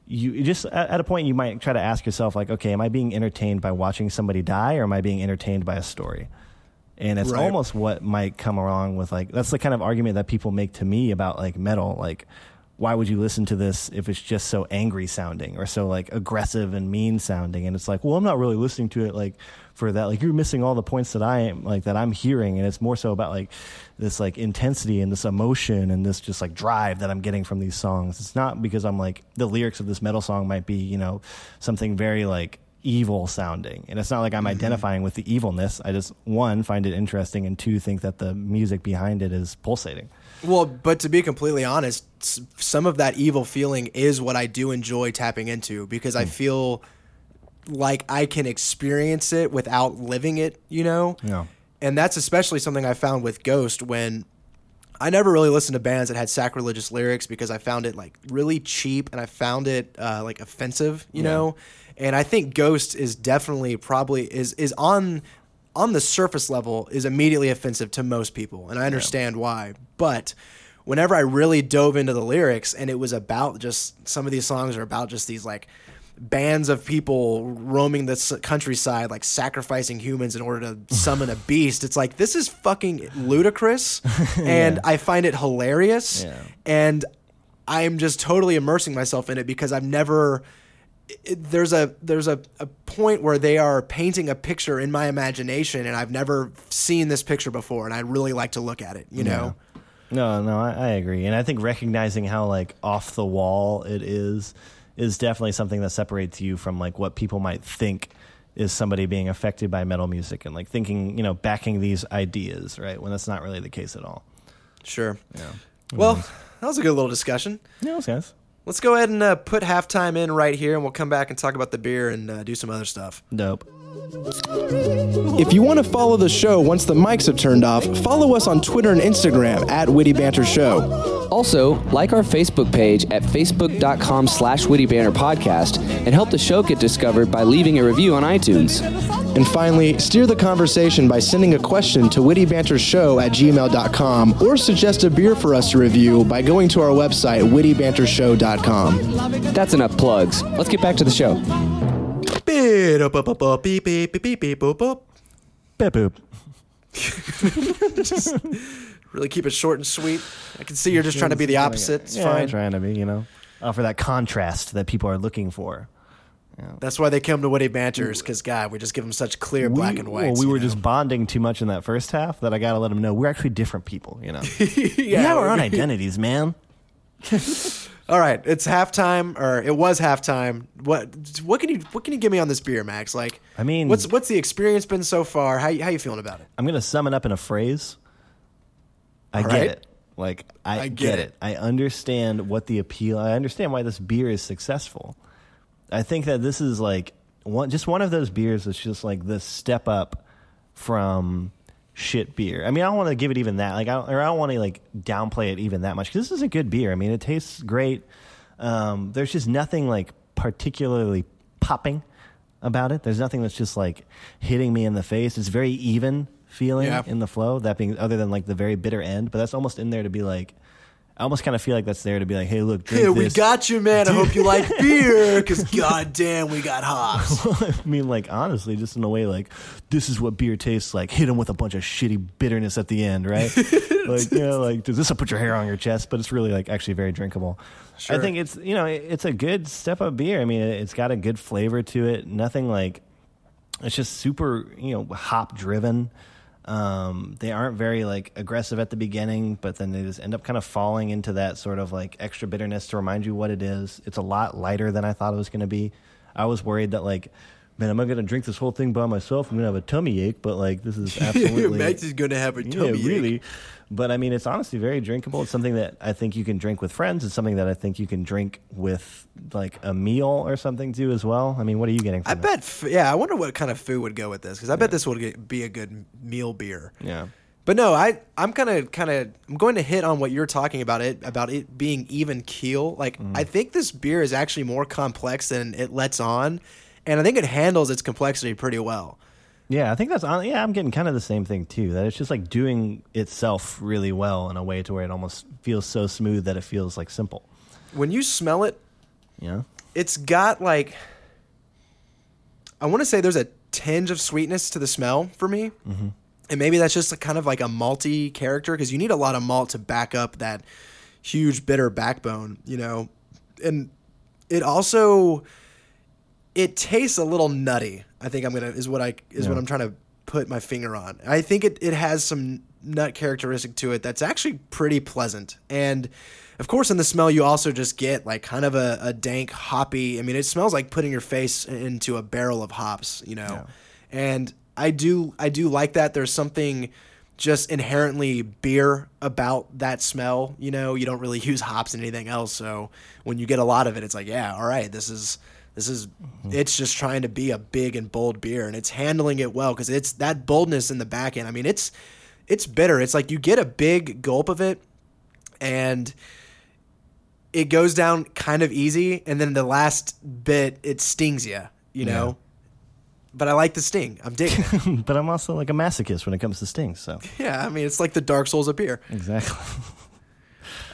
you just at, at a point you might try to ask yourself like okay am i being entertained by watching somebody die or am i being entertained by a story and it's Right. almost what might come along with like that's the kind of argument that people make to me about like metal like why would you listen to this if it's just so angry sounding or so like aggressive and mean sounding? And it's like well i'm not really listening to it like for that. Like you're missing all the points that i am like that i'm hearing. And it's more so about like this like intensity and this emotion and this just like drive that i'm getting from these songs. It's not because i'm like the lyrics of this metal song might be you know something very like evil sounding. And it's not like i'm mm-hmm. identifying with the evilness. I just one find it interesting and two think that the music behind it is pulsating Well, but to be completely honest, some of that evil feeling is what I do enjoy tapping into because I feel like I can experience it without living it, you know? Yeah. And that's especially something I found with Ghost when I never really listened to bands that had sacrilegious lyrics because I found it like really cheap and I found it uh, like offensive, you know. And I think Ghost is definitely probably is is on on the surface level is immediately offensive to most people, and I understand why. But whenever I really dove into the lyrics and it was about just some of these songs are about just these like bands of people roaming the countryside like sacrificing humans in order to summon a beast it's like this is fucking ludicrous and i find it hilarious Yeah. and i'm just totally immersing myself in it because i've never it, there's a there's a, a point where they are painting a picture in my imagination and i've never seen this picture before and I'd really like to look at it you know No, no, I, I agree, and I think recognizing how like off the wall it is, is definitely something that separates you from like what people might think is somebody being affected by metal music and like thinking, you know, backing these ideas, right? When that's not really the case at all. Sure. Yeah. Well, that was a good little discussion. Yeah, those guys. Let's go ahead and uh, put halftime in right here, and we'll come back and talk about the beer and uh, do some other stuff. Dope. If you want to follow the show once the mics have turned off, follow us on Twitter and Instagram at Witty Banter Show. Also, like our Facebook page at facebook.com slash witty banter podcast and help the show get discovered by leaving a review on iTunes. And finally, steer the conversation by sending a question to wittybantershow at gmail.com or suggest a beer for us to review by going to our website, wittybantershow.com. That's enough plugs. Let's get back to the show. Beep, up, up, up, up, beep, beep, beep, beep, beep, boop, boop. Beep boop. Really keep it short and sweet. I can see you're just trying to be the opposite. It's yeah, fine. trying to be, you know, offer that contrast that people are looking for. That's why they come to Witty Banters, because, God, we just give them such clear black and white. Well, we were just bonding too much in that first half that I got to let them know we're actually different people. You know, we have our own identities, man. All right, it's halftime, or it was halftime. What what can you what can you give me on this beer, Max? Like, I mean- what's what's the experience been so far? How how you feeling about it? I'm gonna sum it up in a phrase. I All get right. it. Like I, I get, get it. it. I understand what the appeal. I understand why this beer is successful. I think that this is like one, just one of those beers that's just like the step up from shit beer. I mean, I don't want to give it even that. Like, I don't, or I don't want to like downplay it even that much because this is a good beer. I mean, it tastes great. Um, there's just nothing like particularly popping about it. There's nothing that's just like hitting me in the face. It's very even feeling Yeah. in the flow. That being other than like the very bitter end, but that's almost in there to be like. I almost kind of feel like that's there to be like, hey, look, drink Yeah, we this. got you, man. I hope you like beer, because goddamn, we got hops. I mean, like honestly, just in a way, like this is what beer tastes like. Hit them with a bunch of shitty bitterness at the end, right? like, you know, like does this will put your hair on your chest? But it's really like actually very drinkable. I think it's you know it's a good step up beer. I mean, it's got a good flavor to it. Nothing like it's just super you know hop driven. Um, they aren't very like aggressive at the beginning, but then they just end up kind of falling into that sort of like extra bitterness to remind you what it is. It's a lot lighter than I thought it was going to be. I was worried that like, man, am I going to drink this whole thing by myself? I'm going to have a tummy ache, but like this is absolutely Max is gonna have a yeah, tummy ache. really. But I mean, it's honestly very drinkable. It's something that I think you can drink with friends. It's something that I think you can drink with like a meal or something too as well. I mean, what are you getting? From I it? bet. F- yeah, I wonder what kind of food would go with this, because I bet this would get, be a good meal beer. Yeah. But no, I I'm kind of kind of I'm going to hit on what you're talking about it about it being even keel. Like Mm. I think this beer is actually more complex than it lets on, and I think it handles its complexity pretty well. Yeah, I think that's on. Yeah, I'm getting kind of the same thing too. That it's just like doing itself really well in a way to where it almost feels so smooth that it feels like simple. When you smell it, yeah, it's got like I want to say there's a tinge of sweetness to the smell for me. Mm-hmm. And maybe that's just a kind of like a malty character because you need a lot of malt to back up that huge bitter backbone, you know. And it also it tastes a little nutty. I think I'm gonna is what I is what I'm trying to put my finger on. I think it, it has some nut characteristic to it that's actually pretty pleasant. And of course, in the smell, you also just get like kind of a, a dank hoppy. I mean, it smells like putting your face into a barrel of hops, you know. And I do I do like that. There's something just inherently beer about that smell. You know, you don't really use hops in anything else. So when you get a lot of it, it's like, yeah, all right, this is this is it's just trying to be a big and bold beer, and it's handling it well because it's that boldness in the back end. I mean, it's it's bitter. It's like you get a big gulp of it, and it goes down kind of easy, and then the last bit it stings you. You know. But I like the sting. I'm digging it. but I'm also like a masochist when it comes to stings. So yeah, I mean, it's like the Dark Souls of beer. exactly.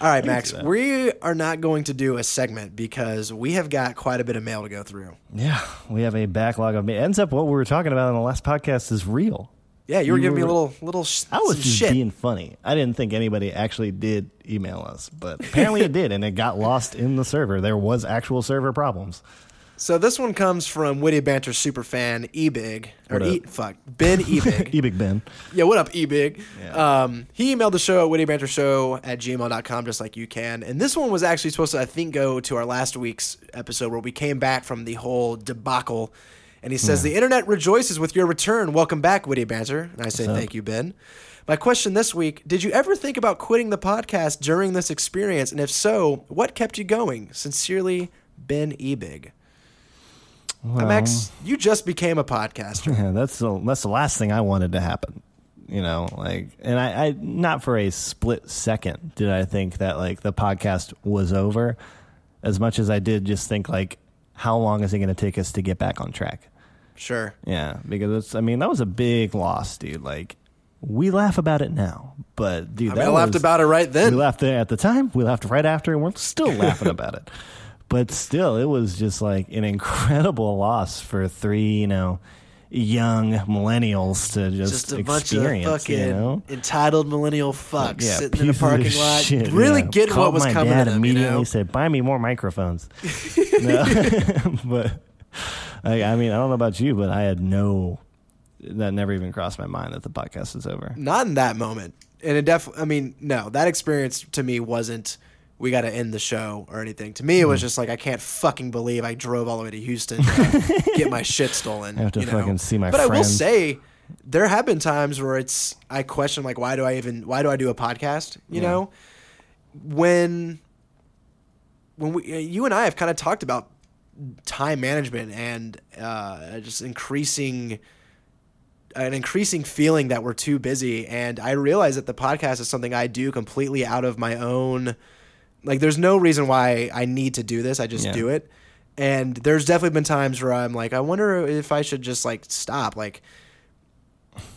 All right, Max, we are not going to do a segment because we have got quite a bit of mail to go through. yeah, we have a backlog of. mail. ends up what we were talking about in the last podcast is real. Yeah, you were You giving me a little little sh- I was just shit. being funny. I didn't think anybody actually did email us, but apparently it did, and it got lost in the server. There was actual server problems. So this one comes from Witty Banter superfan Ebig or e, fuck Ben Ebig. E Big Ben. yeah, what up Ebig? Yeah. Um, he emailed the show at wittybantershow at gmail.com just like you can. And this one was actually supposed to I think go to our last week's episode where we came back from the whole debacle. And he says the internet rejoices with your return. Welcome back, Witty Banter. And I say thank you, Ben. My question this week: Did you ever think about quitting the podcast during this experience? And if so, what kept you going? Sincerely, Ben Ebig. Max, you just became a podcaster. Yeah, that's the that's the last thing I wanted to happen. You know, like, and I, I not for a split second did I think that like the podcast was over, as much as I did just think like, how long is it going to take us to get back on track? Sure. Yeah, because it's. I mean, that was a big loss, dude. Like, we laugh about it now, but dude, I, mean, I laughed was- about it right then. we laughed at the time. We laughed right after, and we're still laughing about it. But still, it was just like an incredible loss for three, you know, young millennials to just, Just a bunch of experience. fucking you know, entitled millennial fucks yeah, sitting in a parking lot, shit, really yeah. getting Called what was my coming dad to them. You immediately know? said, "Buy me more microphones." But I, I mean, I don't know about you, but I had no. That never even crossed my mind that the podcast is over. Not in that moment, and it definitely. I mean, no, that experience to me wasn't. We got to end the show or anything. To me, it Hmm. was just like I can't fucking believe I drove all the way to Houston to get my shit stolen. I have to you know? fucking see my But I will say, there have been times where it's I question like why do I even why do I do a podcast? You Yeah. know, when when we you and I have kind of talked about time management and uh, just increasing an increasing feeling that we're too busy and i realize that the podcast is something i do completely out of my own like there's no reason why i need to do this i just Yeah. do it and there's definitely been times where i'm like i wonder if i should just like stop like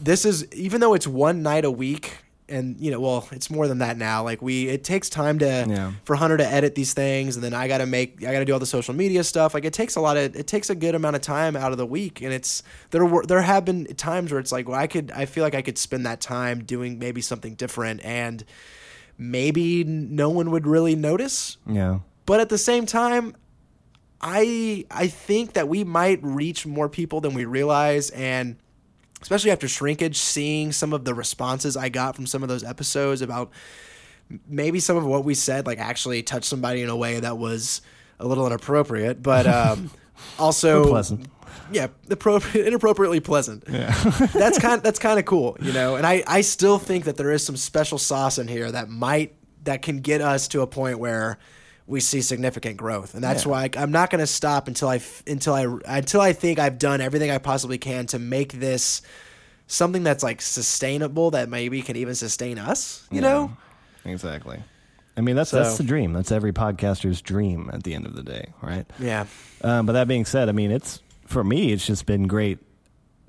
this is even though it's one night a week and you know well it's more than that now like we it takes time to Yeah. for hunter to edit these things and then i gotta make i gotta do all the social media stuff like it takes a lot of it takes a good amount of time out of the week and it's there were there have been times where it's like well i could i feel like i could spend that time doing maybe something different and maybe no one would really notice Yeah. but at the same time i i think that we might reach more people than we realize and especially after shrinkage seeing some of the responses i got from some of those episodes about maybe some of what we said like actually touched somebody in a way that was a little inappropriate but um also. Yeah appropriate, inappropriately pleasant Yeah. that's kind that's kind of cool you know and i i still think that there is some special sauce in here that might that can get us to a point where we see significant growth and that's Yeah. why i'm not going to stop until i until i until i think i've done everything i possibly can to make this something that's like sustainable that maybe can even sustain us you know Exactly. I mean, that's So- that's the dream. That's every podcaster's dream at the end of the day, right? yeah Um, but that being said, I mean, it's for me, it's just been great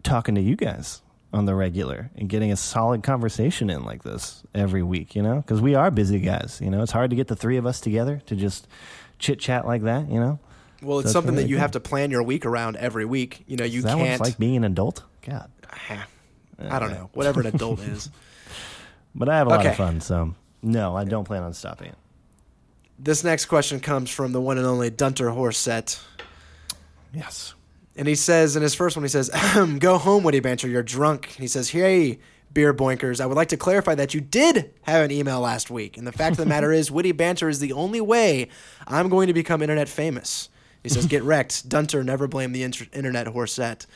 talking to you guys on the regular and getting a solid conversation in like this every week. You know, because we are busy guys. You know, it's hard to get the three of us together to just chit chat like that. You know, well it's something that you have to plan your week around every week you know you is that can't it's like being an adult? God, ah, i don't know whatever an adult is but I have a lot of fun, so no, I don't plan on stopping it. This next question comes from the one and only Dunter Horset. Yes. And he says, in his first one, he says, Go home, Witty Banter. You're drunk. And he says, Hey, beer boinkers, I would like to clarify that you did have an email last week. And the fact of the matter is, Witty Banter is the only way I'm going to become internet famous. He says, Get wrecked. Dunter, never blame the inter- internet Horset.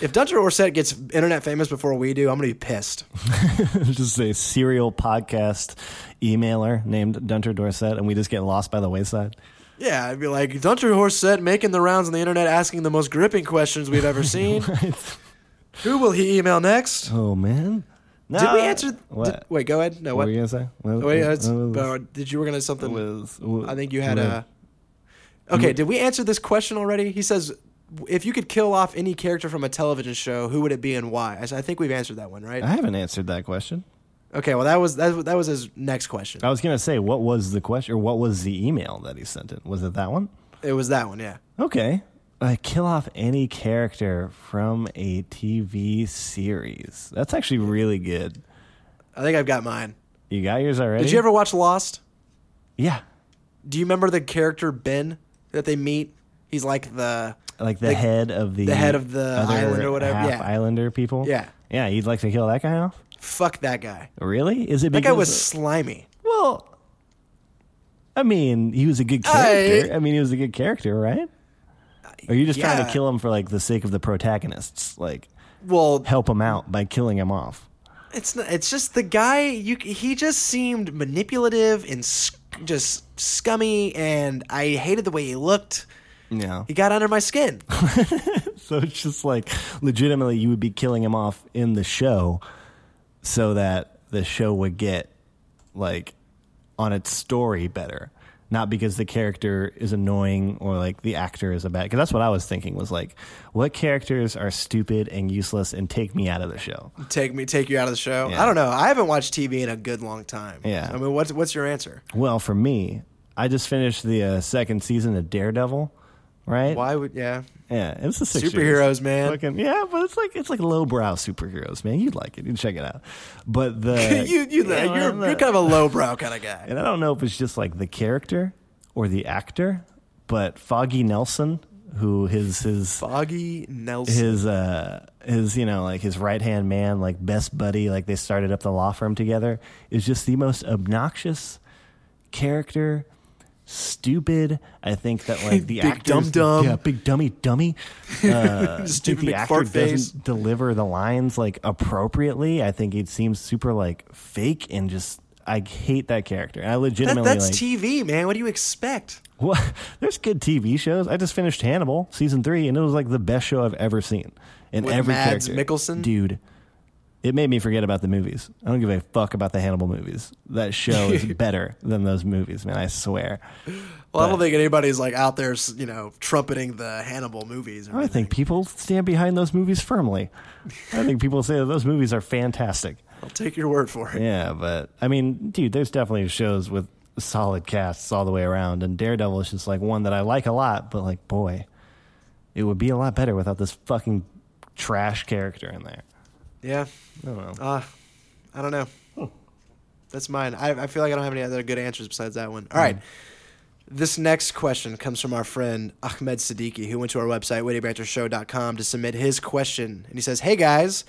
if Dunter Horset gets internet famous before we do, I'm going to be pissed. just a serial podcast emailer named Dunter Dorset, and we just get lost by the wayside. Yeah, I'd be like, Dunter Horset making the rounds on the internet asking the most gripping questions we've ever seen. Who will he email next? Oh man, Did we answer? What? Did, wait, go ahead. No, what what? were you gonna say? What, wait, what- what uh, did you were gonna something? was- I think you had a. Okay, did we answer this question already? He says, if you could kill off any character from a television show, who would it be and why? I think we've answered that one, right? I haven't answered that question. Okay, well that was that, was- that was his next question. I was gonna say, what was the question, or what was the email that he sent it? Was it that one? It was that one, yeah. Okay. Uh, kill off any character from a TV series. That's actually really good. I think I've got mine. You got yours already? Did you ever watch Lost? Yeah. Do you remember the character Ben that they meet? He's like the like the Like, head of the the head of the other island or whatever, half yeah. Islander people. Yeah. yeah. You'd like to kill that guy off? Fuck that guy. Really? Is it That because guy was slimy. well? I mean, he was a good character. I, mean, he was a good character, right? Or are you just trying to kill him for like the sake of the protagonists? Like Well, help him out by killing him off. it's not, it's just the guy. You he just seemed manipulative and sc- just scummy, and I hated the way he looked. Yeah. He got under my skin. So it's just like legitimately you would be killing him off in the show so that the show would get like on its story better. Not because the character is annoying or like the actor is a bad. Because that's what I was thinking was like, what characters are stupid and useless and take me out of the show? take me, take you out of the show. Yeah. I don't know. I haven't watched TV in a good long time. Yeah. I mean, what's what's your answer? Well, for me, I just finished the uh, second season of Daredevil. Right? Why would yeah? Yeah, it's a six Superheroes, man. Fucking, yeah, but it's like it's like lowbrow superheroes, man. You'd like it. You'd check it out. But the you you Yeah, you're, well, you're kind of a lowbrow kind of guy. and I don't know if it's just like the character or the actor, but Foggy Nelson, who his his Foggy Nelson. his uh his you know like his right hand man, like best buddy, like they started up the law firm together, is just the most obnoxious character. Stupid. I think that like the Big actors, dum-dum. yeah, big dummy, dummy. Uh, Stupid the actor doesn't deliver the lines like appropriately. I think it seems super like fake and just. I hate that character. I That, legitimately that's like. TV, man. What do you expect? What? There's good TV shows. I just finished Hannibal season three, and it was like the best show I've ever seen. And With every Mads character, Mikkelsen? dude, it made me forget about the movies. I don't give a fuck about the Hannibal movies. That show is better than those movies, man. I swear. Well, I don't think anybody's like out there, you know, trumpeting the Hannibal movies. Or I think people stand behind those movies firmly. I think people say that those movies are fantastic. I'll take your word for it. Yeah, but I mean, dude, there's definitely shows with solid casts all the way around, and Daredevil is just like one that I like a lot. But like, boy, it would be a lot better without this fucking trash character in there. Yeah. I don't know. Uh, I don't know. That's mine. I, I feel like I don't have any other good answers besides that one. All right. This next question comes from our friend Ahmed Siddiqui, who went to our website, wittybantershow.com, to submit his question. And he says, Hey guys,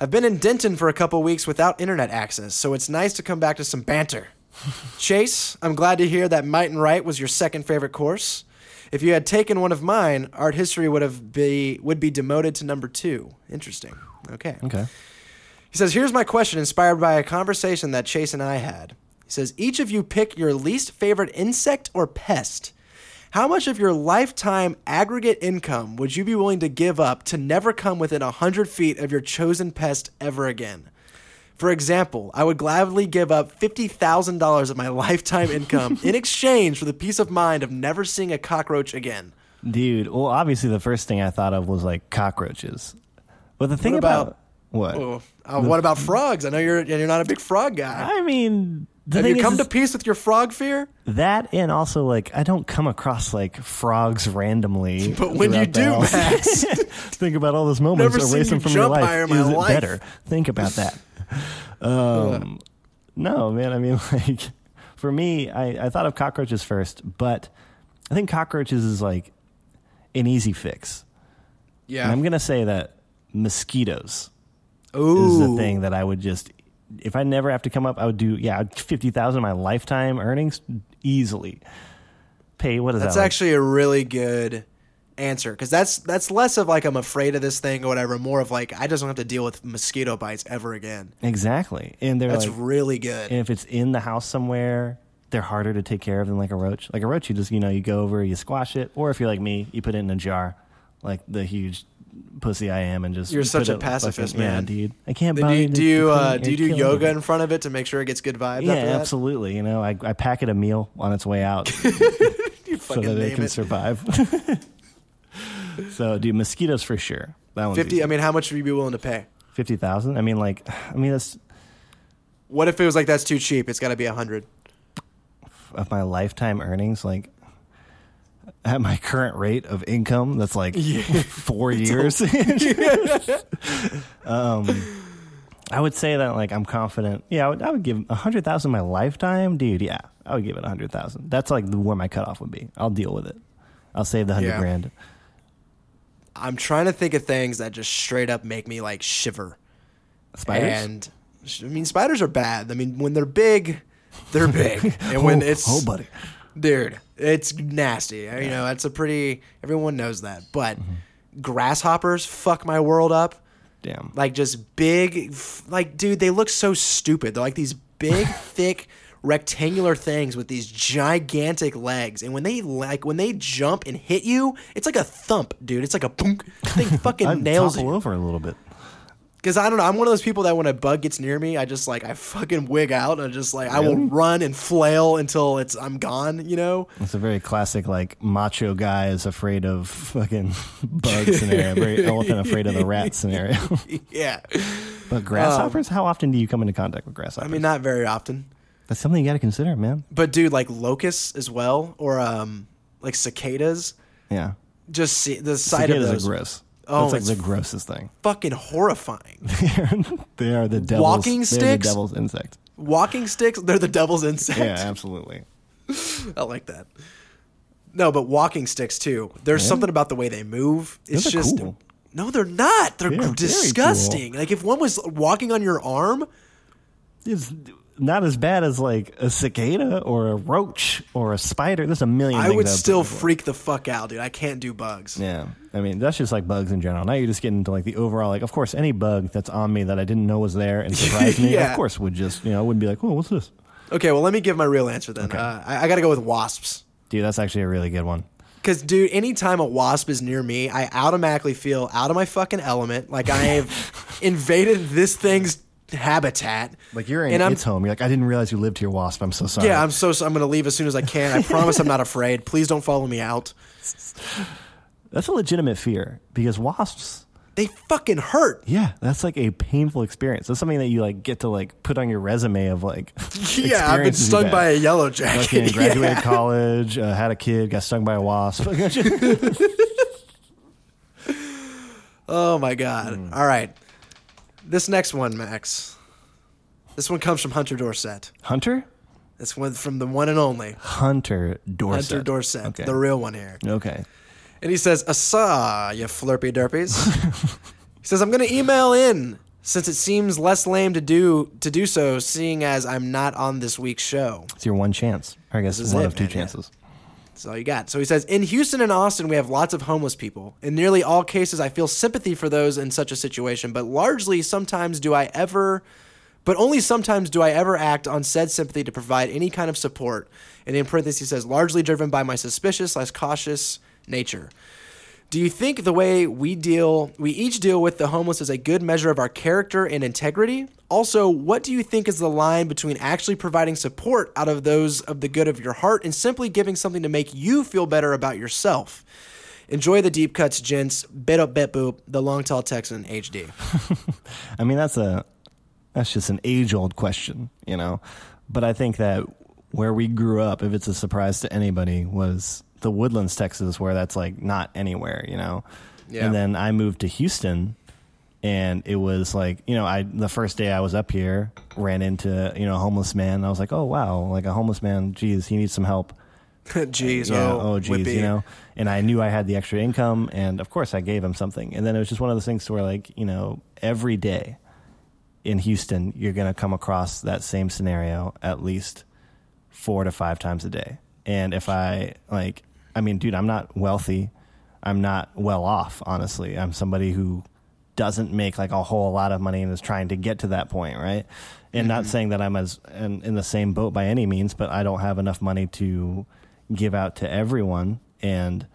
I've been in Denton for a couple weeks without internet access, so it's nice to come back to some banter. Chase, I'm glad to hear that Might and Right was your second favorite course. If you had taken one of mine, art history would have be would be demoted to number two. Interesting. Okay. Okay. He says, Here's my question inspired by a conversation that Chase and I had. He says, Each of you pick your least favorite insect or pest. How much of your lifetime aggregate income would you be willing to give up to never come within 100 feet of your chosen pest ever again? For example, I would gladly give up $50,000 of my lifetime income in exchange for the peace of mind of never seeing a cockroach again. Dude, well, obviously the first thing I thought of was like cockroaches. But the thing What about, about- what? Oh, uh, what about frogs? I know you're you're not a big frog guy. I mean, the Have you come is to peace with your frog fear? that, and also like I don't come across like frogs randomly. But when you do. Max. think about all those moments erasing you from your life. higher in my Is it life. better? Think about that. Um, no, man. I mean, like for me, I, I thought of cockroaches first, but I think cockroaches is like an easy fix. Yeah. And I'm gonna say that mosquitoes Ooh. is the thing that I would just if I never have to come up, I would do yeah fifty thousand of my lifetime earnings easily. Pay what is That's that? like? actually a really good answer because that's that's less of like I'm afraid of this thing or whatever, more of like I just don't have to deal with mosquito bites ever again. exactly, and they're That's like, really good. and if it's in the house somewhere, they're harder to take care of than like a roach. Like a roach, you just you know you go over, you squash it, or if you're like me, you put it in a jar, like the huge pussy I am, and just You're such a pacifist, fucking- yeah, man. dude. I can't. Do you do you, uh, do you do yoga in front of it to make sure it gets good vibes? Yeah, after that? absolutely. You know, I, I pack it a meal on its way out so that it can it. survive. so, dude, mosquitoes for sure. That one's Fifty. easy. I mean, how much would you be willing to pay? fifty thousand. I mean, like, I mean, that's What if it was like that's too cheap? It's got to be a hundred. of my lifetime earnings. Like, at my current rate of income, that's like four years. um, I would say that like I'm confident. Yeah, I would, I would give a hundred thousand my lifetime, dude. Yeah, I would give it a hundred thousand. That's like where my cutoff would be. I'll deal with it. I'll save the hundred Yeah. grand. I'm trying to think of things that just straight up make me like shiver. Spiders. And I mean, spiders are bad. I mean, when they're big, they're big, and when oh, it's oh, buddy. dude, it's nasty. You know, that's a pretty. Everyone knows that, but Mm-hmm. grasshoppers fuck my world up. Damn. Like just big, f- like dude, they look so stupid. They're like these big, thick, rectangular things with these gigantic legs, and when they like when they jump and hit you, it's like a thump, dude. It's like a boom. Thing fucking nails you. over a little bit. Because I don't know, I'm one of those people that when a bug gets near me, I just like I fucking wig out and I just like I will Really? run and flail until it's I'm gone. You know? It's a very classic, like macho guy is afraid of fucking bug scenario. Very elephant afraid of the rat scenario. yeah. but grasshoppers, um, how often do you come into contact with grasshoppers? I mean, not very often, that's something you got to consider, man. but dude, like locusts as well, or um, like cicadas. Yeah, Just see the sight of cicadas those are gross. Oh, that's like it's the grossest thing. fucking horrifying. they are the devil's. Walking sticks? the devil's insect. Walking sticks, they're the devil's insect. Yeah, absolutely. I like that. No, but walking sticks too. There's Yeah. something about the way they move. It's Those just cool. no, they're not. They're They're disgusting. Like if one was walking on your arm, It's not as bad as like a cicada or a roach or a spider. There's a million. I things would still freak the fuck out, dude. I can't do bugs. Yeah, I mean that's just like bugs in general. Now you're just getting into like the overall. Like, of course, any bug that's on me that I didn't know was there and surprised me, Yeah. of course, would just you know wouldn't be like, oh, what's this? Okay, well let me give my real answer then. Okay. Uh, I, I got to go with wasps. Dude, that's actually a really good one. Because, dude, anytime a wasp is near me, I automatically feel out of my fucking element. Like I have invaded this thing's habitat. Like you're in its home. You're like, I didn't realize you lived here, wasp. I'm so sorry. Yeah, I'm so. so I'm gonna leave as soon as I can. I promise I'm not afraid. Please don't follow me out. that's a legitimate fear because wasps. They fucking hurt. Yeah, that's like a painful experience. That's something that you like get to like put on your resume of like. Yeah, I've been stung by a yellow jacket. you graduated Yeah. college, uh, had a kid, got stung by a wasp. Oh my god. Hmm. All right. This next one, Max. This one comes from Hunter Dorset. Hunter, This one from the one and only Hunter Dorset. Hunter Dorset, Okay. the real one here. okay. And he says, Asa, you flirpy derpies. he says, I'm going to email in since it seems less lame to do to do so, seeing as I'm not on this week's show. It's your one chance. I guess one it, of two man, yeah. That's all you got. So he says, in Houston and Austin, we have lots of homeless people. In nearly all cases, I feel sympathy for those in such a situation, but largely, sometimes do I ever, but only sometimes do I ever act on said sympathy to provide any kind of support. And in parentheses, he says, largely driven by my suspicious, less cautious nature. Do you think the way we deal, we each deal with the homeless is a good measure of our character and integrity? Also, what do you think is the line between actually providing support out of those of the good of your heart and simply giving something to make you feel better about yourself? Enjoy the deep cuts, gents. Bit up, bit boop. The long tall Texan HD. I mean, that's a that's just an age old question, you know. But I think that where we grew up, if it's a surprise to anybody, was the Woodlands, Texas, where that's like not anywhere, you know. Yeah. And then I moved to Houston, and it was like you know, I the first day I was up here, ran into you know a homeless man. And I was like, oh wow, like a homeless man. Geez, he needs some help. Jeez, yeah, oh, oh, geez, you know. And I knew I had the extra income, and of course I gave him something. And then it was just one of those things where, like, you know, every day in Houston, you're going to come across that same scenario at least four to five times a day. And if I like, I mean, dude, I'm not wealthy. I'm not well off, honestly. I'm somebody who doesn't make like a whole lot of money and is trying to get to that point, right? And not mm-hmm. saying that I'm as in, in the same boat by any means, but I don't have enough money to give out to everyone. And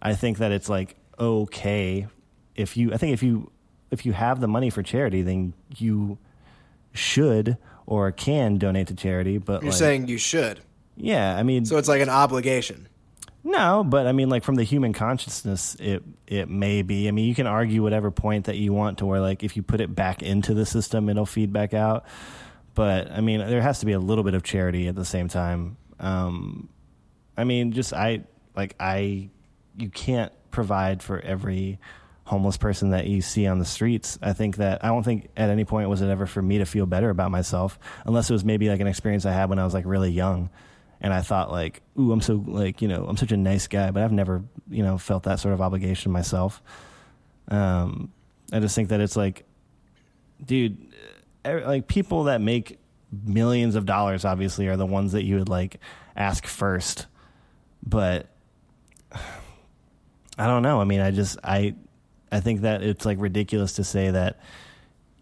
I think that it's like okay if you. I think if you if you have the money for charity, then you should or can donate to charity. But You're like, saying you should. yeah, I mean, So it's like an obligation. No, but I mean, like from the human consciousness, it it may be. I mean, you can argue whatever point that you want to where, like, if you put it back into the system, it'll feed back out. But I mean, there has to be a little bit of charity at the same time. Um, I mean, just I like I, you can't provide for every homeless person that you see on the streets. I think that I don't think at any point was it ever for me to feel better about myself, unless it was maybe like an experience I had when I was like really young and I thought like, ooh, I'm so like you know I'm such a nice guy, but I've never you know felt that sort of obligation myself. Um, I just think that it's like, dude, eh, like people that make millions of dollars obviously are the ones that you would like ask first, but I don't know. I mean, I just I I think that it's like ridiculous to say that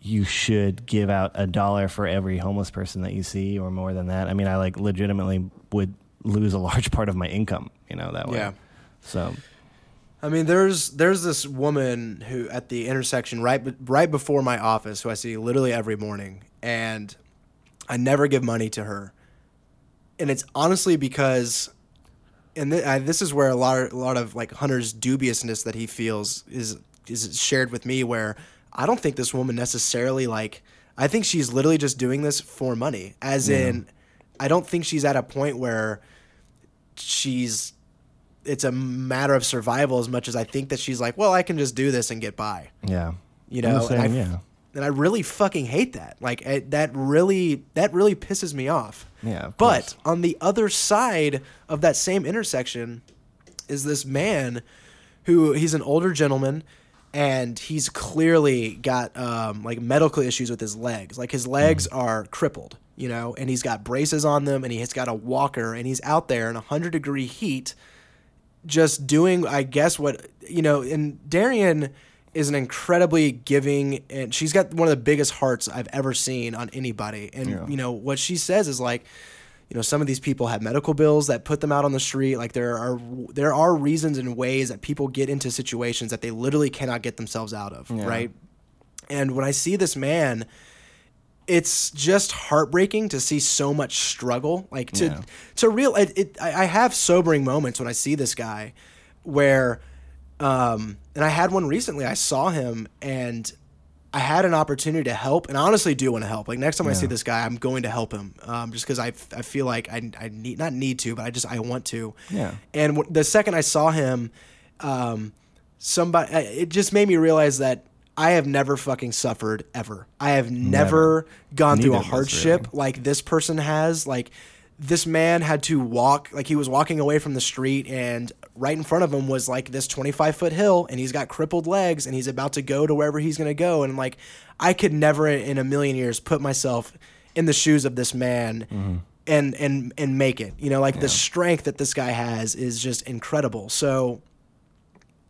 you should give out a dollar for every homeless person that you see or more than that. I mean, I like legitimately would lose a large part of my income, you know, that way. Yeah. So, I mean, there's there's this woman who at the intersection right right before my office who I see literally every morning, and I never give money to her, and it's honestly because, and th- I, this is where a lot of, a lot of like Hunter's dubiousness that he feels is is shared with me, where I don't think this woman necessarily like. I think she's literally just doing this for money, as in, I don't think she's at a point where she's it's a matter of survival as much as I think that she's like, well, I can just do this and get by, yeah. you know. and, I, yeah. and I really fucking hate that. Like it, that really that really pisses me off. Yeah, of But course. on the other side of that same intersection is this man who he's an older gentleman and he's clearly got um, like medical issues with his legs. Like his legs Mm. are crippled, you know, and he's got braces on them and he's got a walker and he's out there in 100 degree heat just doing I guess what you know, and Darian is an incredibly giving and she's got one of the biggest hearts I've ever seen on anybody. And Yeah. you know, what she says is like you know some of these people have medical bills that put them out on the street like there are there are reasons and ways that people get into situations that they literally cannot get themselves out of Yeah. right and when i see this man it's just heartbreaking to see so much struggle like to Yeah. to real it, it I, I have sobering moments when i see this guy where um and i had one recently i saw him and i had an opportunity to help and i honestly do want to help. Like next time i see this guy i'm going to help him um, just because I, I feel like I, I need not need to but i just i want to. Yeah. and w- the second i saw him um, somebody it just made me realize that i have never fucking suffered ever. I have never, gone through a Neither of us, hardship really. like this person has. Like this man had to walk like he was walking away from the street and right in front of him was like this 25 foot hill and he's got crippled legs and he's about to go to wherever he's going to go. And like i could never in a million years put myself in the shoes of this man Mm-hmm. and and and make it. You know like the strength that this guy has is just incredible. So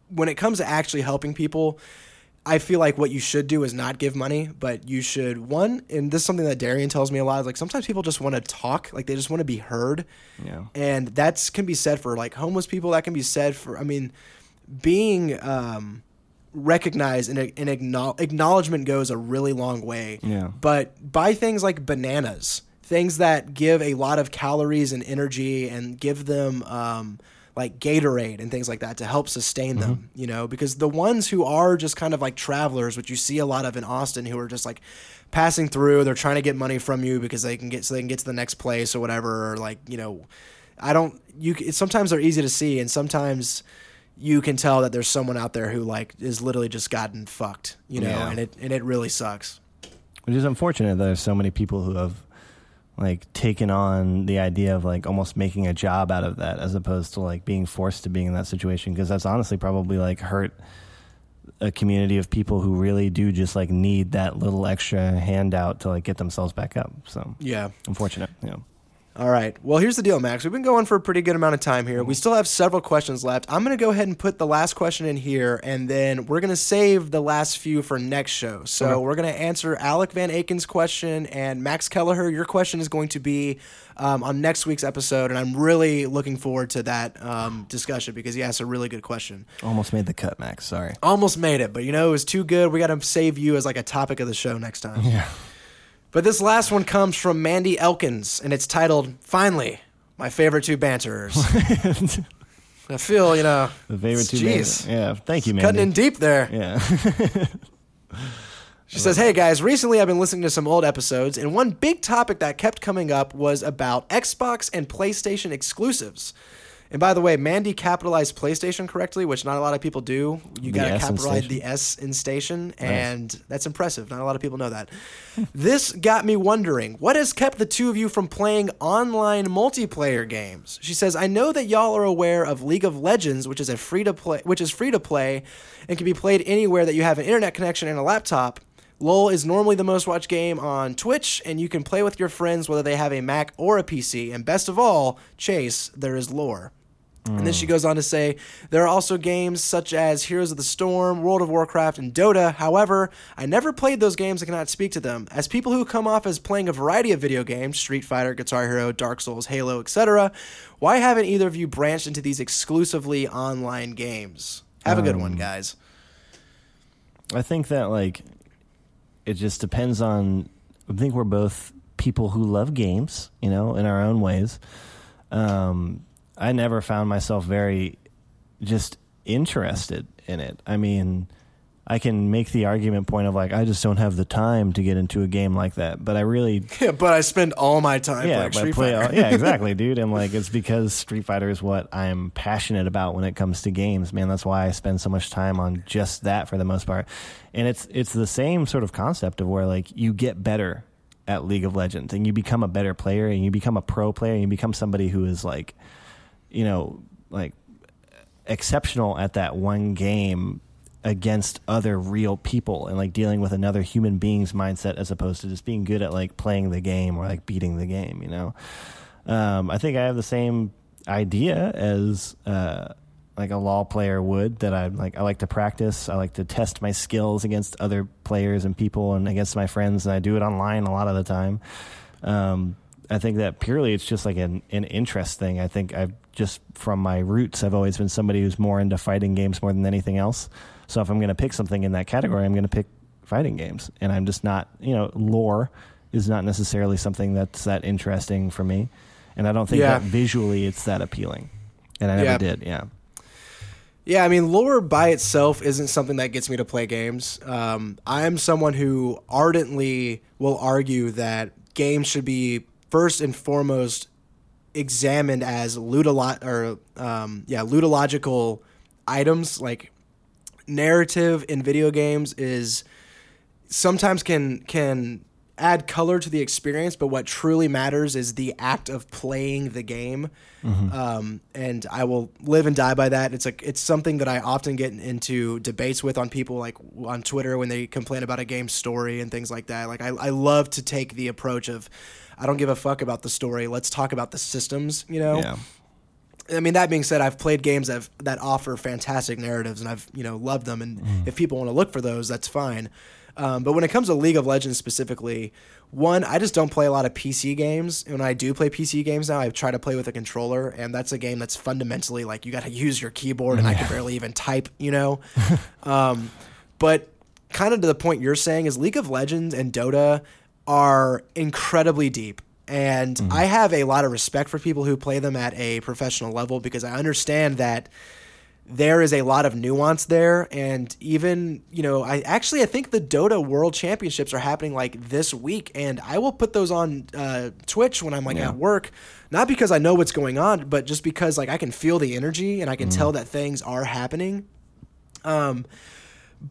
when it comes to actually helping people, I feel like what you should do is not give money, but you should one, and this is something that Darian tells me a lot. Is like sometimes people just want to talk, like they just want to be heard, Yeah. and that's can be said for like homeless people. That can be said for, I mean, being um, recognized and an acknowl- acknowledgement goes a really long way. Yeah. But buy things like bananas, things that give a lot of calories and energy, and give them um, like Gatorade and things like that to help sustain them. Mm-hmm. You know, because the ones who are just kind of like travelers, which you see a lot of in Austin, who are just like passing through, they're trying to get money from you because they can get so they can get to the next place or whatever. Or like you know, I don't. You sometimes they're easy to see, and sometimes you can tell that there's someone out there who like is literally just gotten fucked. You know, Yeah. and it and it really sucks. Which is unfortunate that there's so many people who have like taken on the idea of like almost making a job out of that as opposed to like being forced to being in that situation because that's honestly probably like hurt a community of people who really do just like need that little extra handout to like get themselves back up. So Yeah. unfortunate. Yeah. All right. Well, here's the deal, Max. We've been going for a pretty good amount of time here. We still have several questions left. I'm going to go ahead and put the last question in here, and then we're going to save the last few for next show. So Okay. we're going to answer Alec Van Aken's question, and Max Kelleher, your question is going to be um, on next week's episode, and I'm really looking forward to that um, discussion because he asked a really good question. Almost made the cut, Max. Sorry. Almost made it, but you know, it was too good. We got to save you as like a topic of the show next time. Yeah. But this last one comes from Mandy Elkins, and it's titled "Finally." My favorite two banterers. I feel, you know, The favorite two Jeez. Yeah. Thank you, man. cutting in deep there. Yeah. She says, Hey guys, recently I've been listening to some old episodes, and one big topic that kept coming up was about Xbox and PlayStation exclusives. And by the way, Mandy capitalized PlayStation correctly, which not a lot of people do. You got to capitalize the S in station, and that's impressive. Not a lot of people know that. this got me wondering what has kept the two of you from playing online multiplayer games? She says, I know that y'all are aware of League of Legends, which is a free to play which is free to play and can be played anywhere that you have an internet connection and a laptop. LOL is normally the most watched game on Twitch, and you can play with your friends whether they have a Mac or a PC. And best of all, Chase, there is lore. And then she goes on to say, there are also games such as Heroes of the Storm, World of Warcraft, and Dota. However, I never played those games and cannot speak to them. As people who come off as playing a variety of video games, Street Fighter, Guitar Hero, Dark Souls, Halo, etc., why haven't either of you branched into these exclusively online games? Have a good one, guys. I think that like it just depends on. I think we're both people who love games, you know, in our own ways. Um, I never found myself very just interested in it. I mean, I can make the argument point of like I just don't have the time to get into a game like that, but I really Yeah, but I spend all my time yeah, playing Street play Fighter. all- yeah, exactly, dude. And like, it's because Street Fighter is what I'm passionate about when it comes to games, man. That's why I spend so much time on just that for the most part. And it's it's the same sort of concept of where like you get better at League of Legends and you become a better player and you become a pro player and you become somebody who is like, you know, like exceptional at that one game against other real people and like dealing with another human being's mindset as opposed to just being good at like playing the game or like beating the game you know um, i think i have the same idea as uh, like a law player would that i like i like to practice i like to test my skills against other players and people and against my friends and i do it online a lot of the time um, I think that purely it's just like an, an interest thing. I think I've just from my roots, I've always been somebody who's more into fighting games more than anything else. So if I'm going to pick something in that category, I'm going to pick fighting games. And I'm just not, you know, lore is not necessarily something that's that interesting for me. And I don't think Yeah. that visually it's that appealing. And I never Yeah. did. Yeah. Yeah, I mean, lore by itself isn't something that gets me to play games. Um, I'm someone who ardently will argue that games should be first and foremost examined as ludolo- or um, yeah, ludological items. Like narrative in video games is sometimes can can add color to the experience, but what truly matters is the act of playing the game. Um, and I will live and die by that. It's like it's something that I often get into debates with on people like on Twitter when they complain about a game's story and things like that. Like I, I love to take the approach of I don't give a fuck about the story. Let's talk about the systems. You know. Yeah. I mean, that being said, I've played games that, that offer fantastic narratives, and I've you know loved them. And if people want to look for those, that's fine. Um, but when it comes to League of Legends specifically, one, I just don't play a lot of PC games. And when I do play PC games now, I try to play with a controller, and that's a game that's fundamentally like you got to use your keyboard, and I can barely even type, you know. um, but kind of to the point you're saying is League of Legends and Dota are incredibly deep. And I have a lot of respect for people who play them at a professional level because I understand that there is a lot of nuance there. And even you know i actually i think the dota world championships are happening like this week. And i will put those on uh, twitch when i'm like Yeah. at work. Not because i know what's going on but just because like i can feel the energy and i can tell that things are happening. Um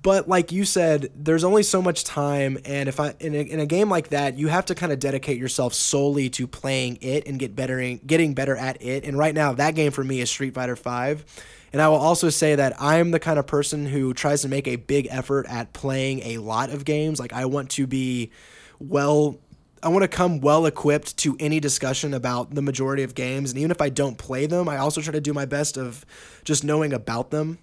but like you said there's only so much time. And if i in a, in a game like that you have to kind of dedicate yourself solely to playing it and get better getting better at it. And right now that game for me is street fighter 5 and i will also say that i'm the kind of person who tries to make a big effort at playing a lot of games like i want to be well I want to come well equipped to any discussion about the majority of games, and even if I don't play them, I also try to do my best of just knowing about them.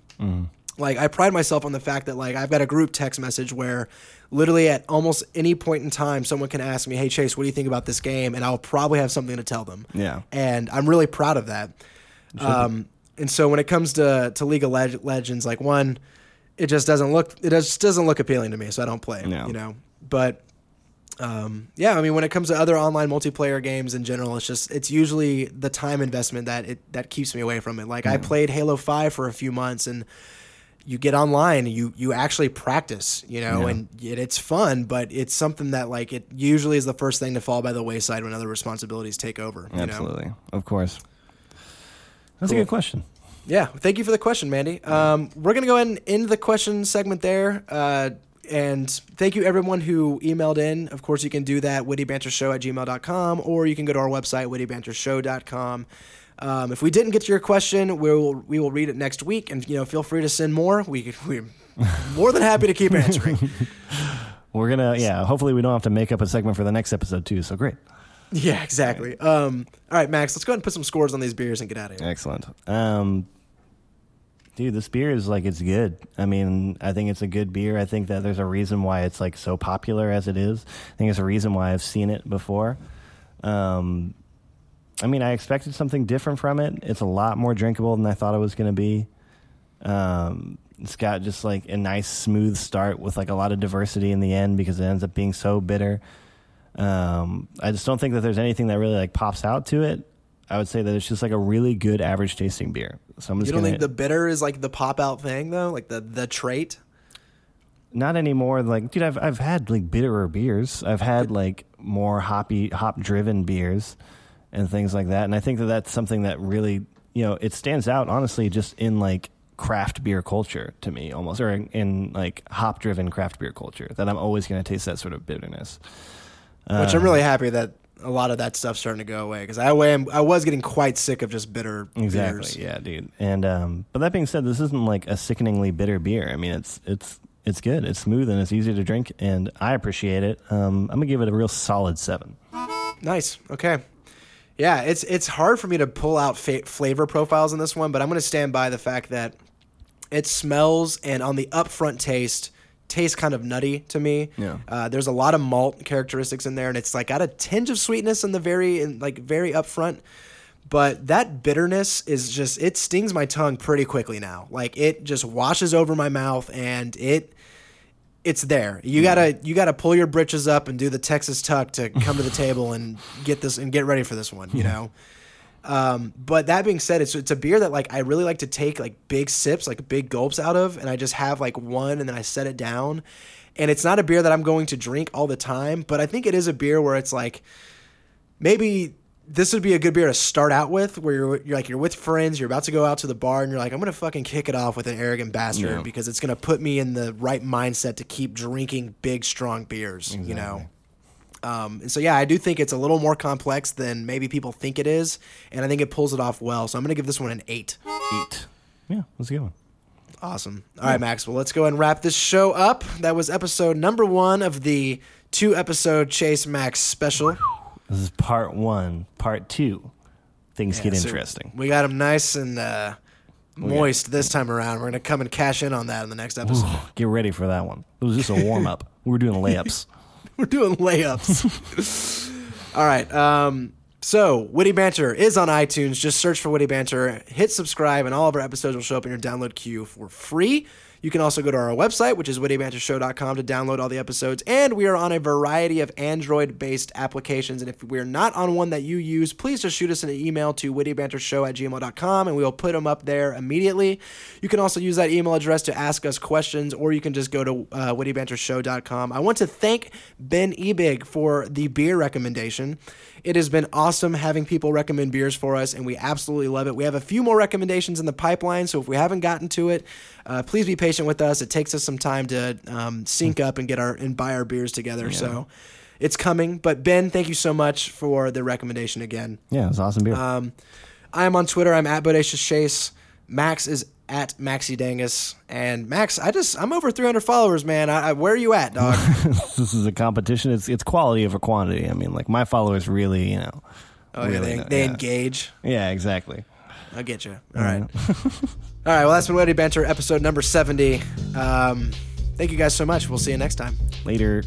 Like I pride myself on the fact that like I've got a group text message where literally at almost any point in time someone can ask me, "Hey Chase, what do you think about this game?" and I'll probably have something to tell them. Yeah. And I'm really proud of that. Um, and so when it comes to to League of Leg- Legends, like one, it just doesn't look it just doesn't look appealing to me, so I don't play. No. You know, but um, yeah, I mean, when it comes to other online multiplayer games in general, it's just it's usually the time investment that it that keeps me away from it. Like I played Halo Five for a few months, and you get online, and you you actually practice, you know, Yeah. and it, it's fun, but it's something that like it usually is the first thing to fall by the wayside when other responsibilities take over. You Know? Absolutely. Of course. That's Cool. a good question. Yeah, thank you for the question, Mandy. Um, we're going to go ahead and end the question segment there. Uh, and thank you, everyone who emailed in. Of course, you can do that, wittybantershow at gmail.com, or you can go to our website, wittybantershow.com. Um, if we didn't get to your question, we will, we will read it next week. And, you know, feel free to send more. We, we're more than happy to keep answering. We're gonna, yeah. Hopefully, we don't have to make up a segment for the next episode too. So great, yeah, exactly. Um, all right, Max, let's go ahead and put some scores on these beers and get out of here. excellent. Um, dude, this beer is like it's good. I mean, I think it's a good beer. I think that there's a reason why it's like so popular as it is. I think there's a reason why I've seen it before. Um, I mean, I expected something different from it. It's a lot more drinkable than I thought it was going to be. Um, it's got just like a nice smooth start with like a lot of diversity in the end because it ends up being so bitter. Um, I just don't think that there's anything that really like pops out to it. I would say that it's just like a really good average tasting beer. So I'm just You don't gonna think the bitter is like the pop out thing, though? Like the, the trait? not anymore. Like, dude, I've I've had like bitterer beers. I've had like more hoppy, hop driven beers and things like that. And I think that that's something that really, you know, it stands out honestly just in like craft beer culture to me almost, or in, in like hop driven craft beer culture. That I'm always going to taste that sort of bitterness. Which I'm really happy that a lot of that stuff's starting to go away because I, am- I was getting quite sick of just bitter Exactly. beers. Yeah, dude. And um, but that being said, this isn't like a sickeningly bitter beer. I mean, it's it's it's good. It's smooth and it's easy to drink, and I appreciate it. Um, I'm gonna give it a real solid seven. Nice. Okay. Yeah, it's it's hard for me to pull out fa- flavor profiles in this one, but I'm going to stand by the fact that it smells and on the upfront taste tastes kind of nutty to me. Yeah. Uh, there's a lot of malt characteristics in there, and it's like got a tinge of sweetness in the very in like very upfront. But that bitterness is just it stings my tongue pretty quickly now. Like it just washes over my mouth and it it's there. You gotta you gotta pull your britches up and do the Texas tuck to come to the table and get this and get ready for this one. You know. Um, but that being said, it's it's a beer that like I really like to take like big sips, like big gulps out of, and I just have like one and then I set it down. And it's not a beer that I'm going to drink all the time, but I think it is a beer where it's like maybe this would be a good beer to start out with, where you're, you're like you're with friends, you're about to go out to the bar, and you're like, I'm gonna fucking kick it off with an arrogant bastard Yeah. because it's gonna put me in the right mindset to keep drinking big, strong beers. You know. Um, and so yeah, I do think it's a little more complex than maybe people think it is, and I think it pulls it off well. So I'm gonna give this one an eight. Eight. Yeah, that's a good one. Awesome. All right, Max. Well, let's go and wrap this show up. That was episode number one of the two episode Chase Max special. This is part one. Part two, things get so interesting. We got them nice and uh, moist this time around. We're gonna come and cash in on that in the next episode. Get ready for that one. It was just a warm up. we were doing layups. We're doing layups. All right. Um, so, Witty Banter is on iTunes. Just search for Witty Banter, hit subscribe, and all of our episodes will show up in your download queue for free. You can also go to our website, which is wittybantershow.com, to download all the episodes. And we are on a variety of Android based applications. And if we're not on one that you use, please just shoot us an email to wittybantershow at gmail.com and we will put them up there immediately. You can also use that email address to ask us questions, or you can just go to uh, wittybantershow.com. I want to thank Ben Ebig for the beer recommendation. It has been awesome having people recommend beers for us, and we absolutely love it. We have a few more recommendations in the pipeline, so if we haven't gotten to it, uh, please be patient with us. It takes us some time to um, sync up and get our and buy our beers together. So it's coming. But Ben, thank you so much for the recommendation again. Yeah, it's awesome beer. Um, I am on Twitter. I'm at Bodacious Chase. Max is at Maxi Dangus. And Max, I just I'm over 300 followers, man. I, I, where are you at, dog? this is a competition. It's it's quality over quantity. I mean, like my followers really, you know. Oh really yeah, they, know, they yeah. engage. Yeah, exactly. I get you. All right. All right. Well, that's been Witty Banter, episode number 70. Um, thank you guys so much. We'll see you next time. Later.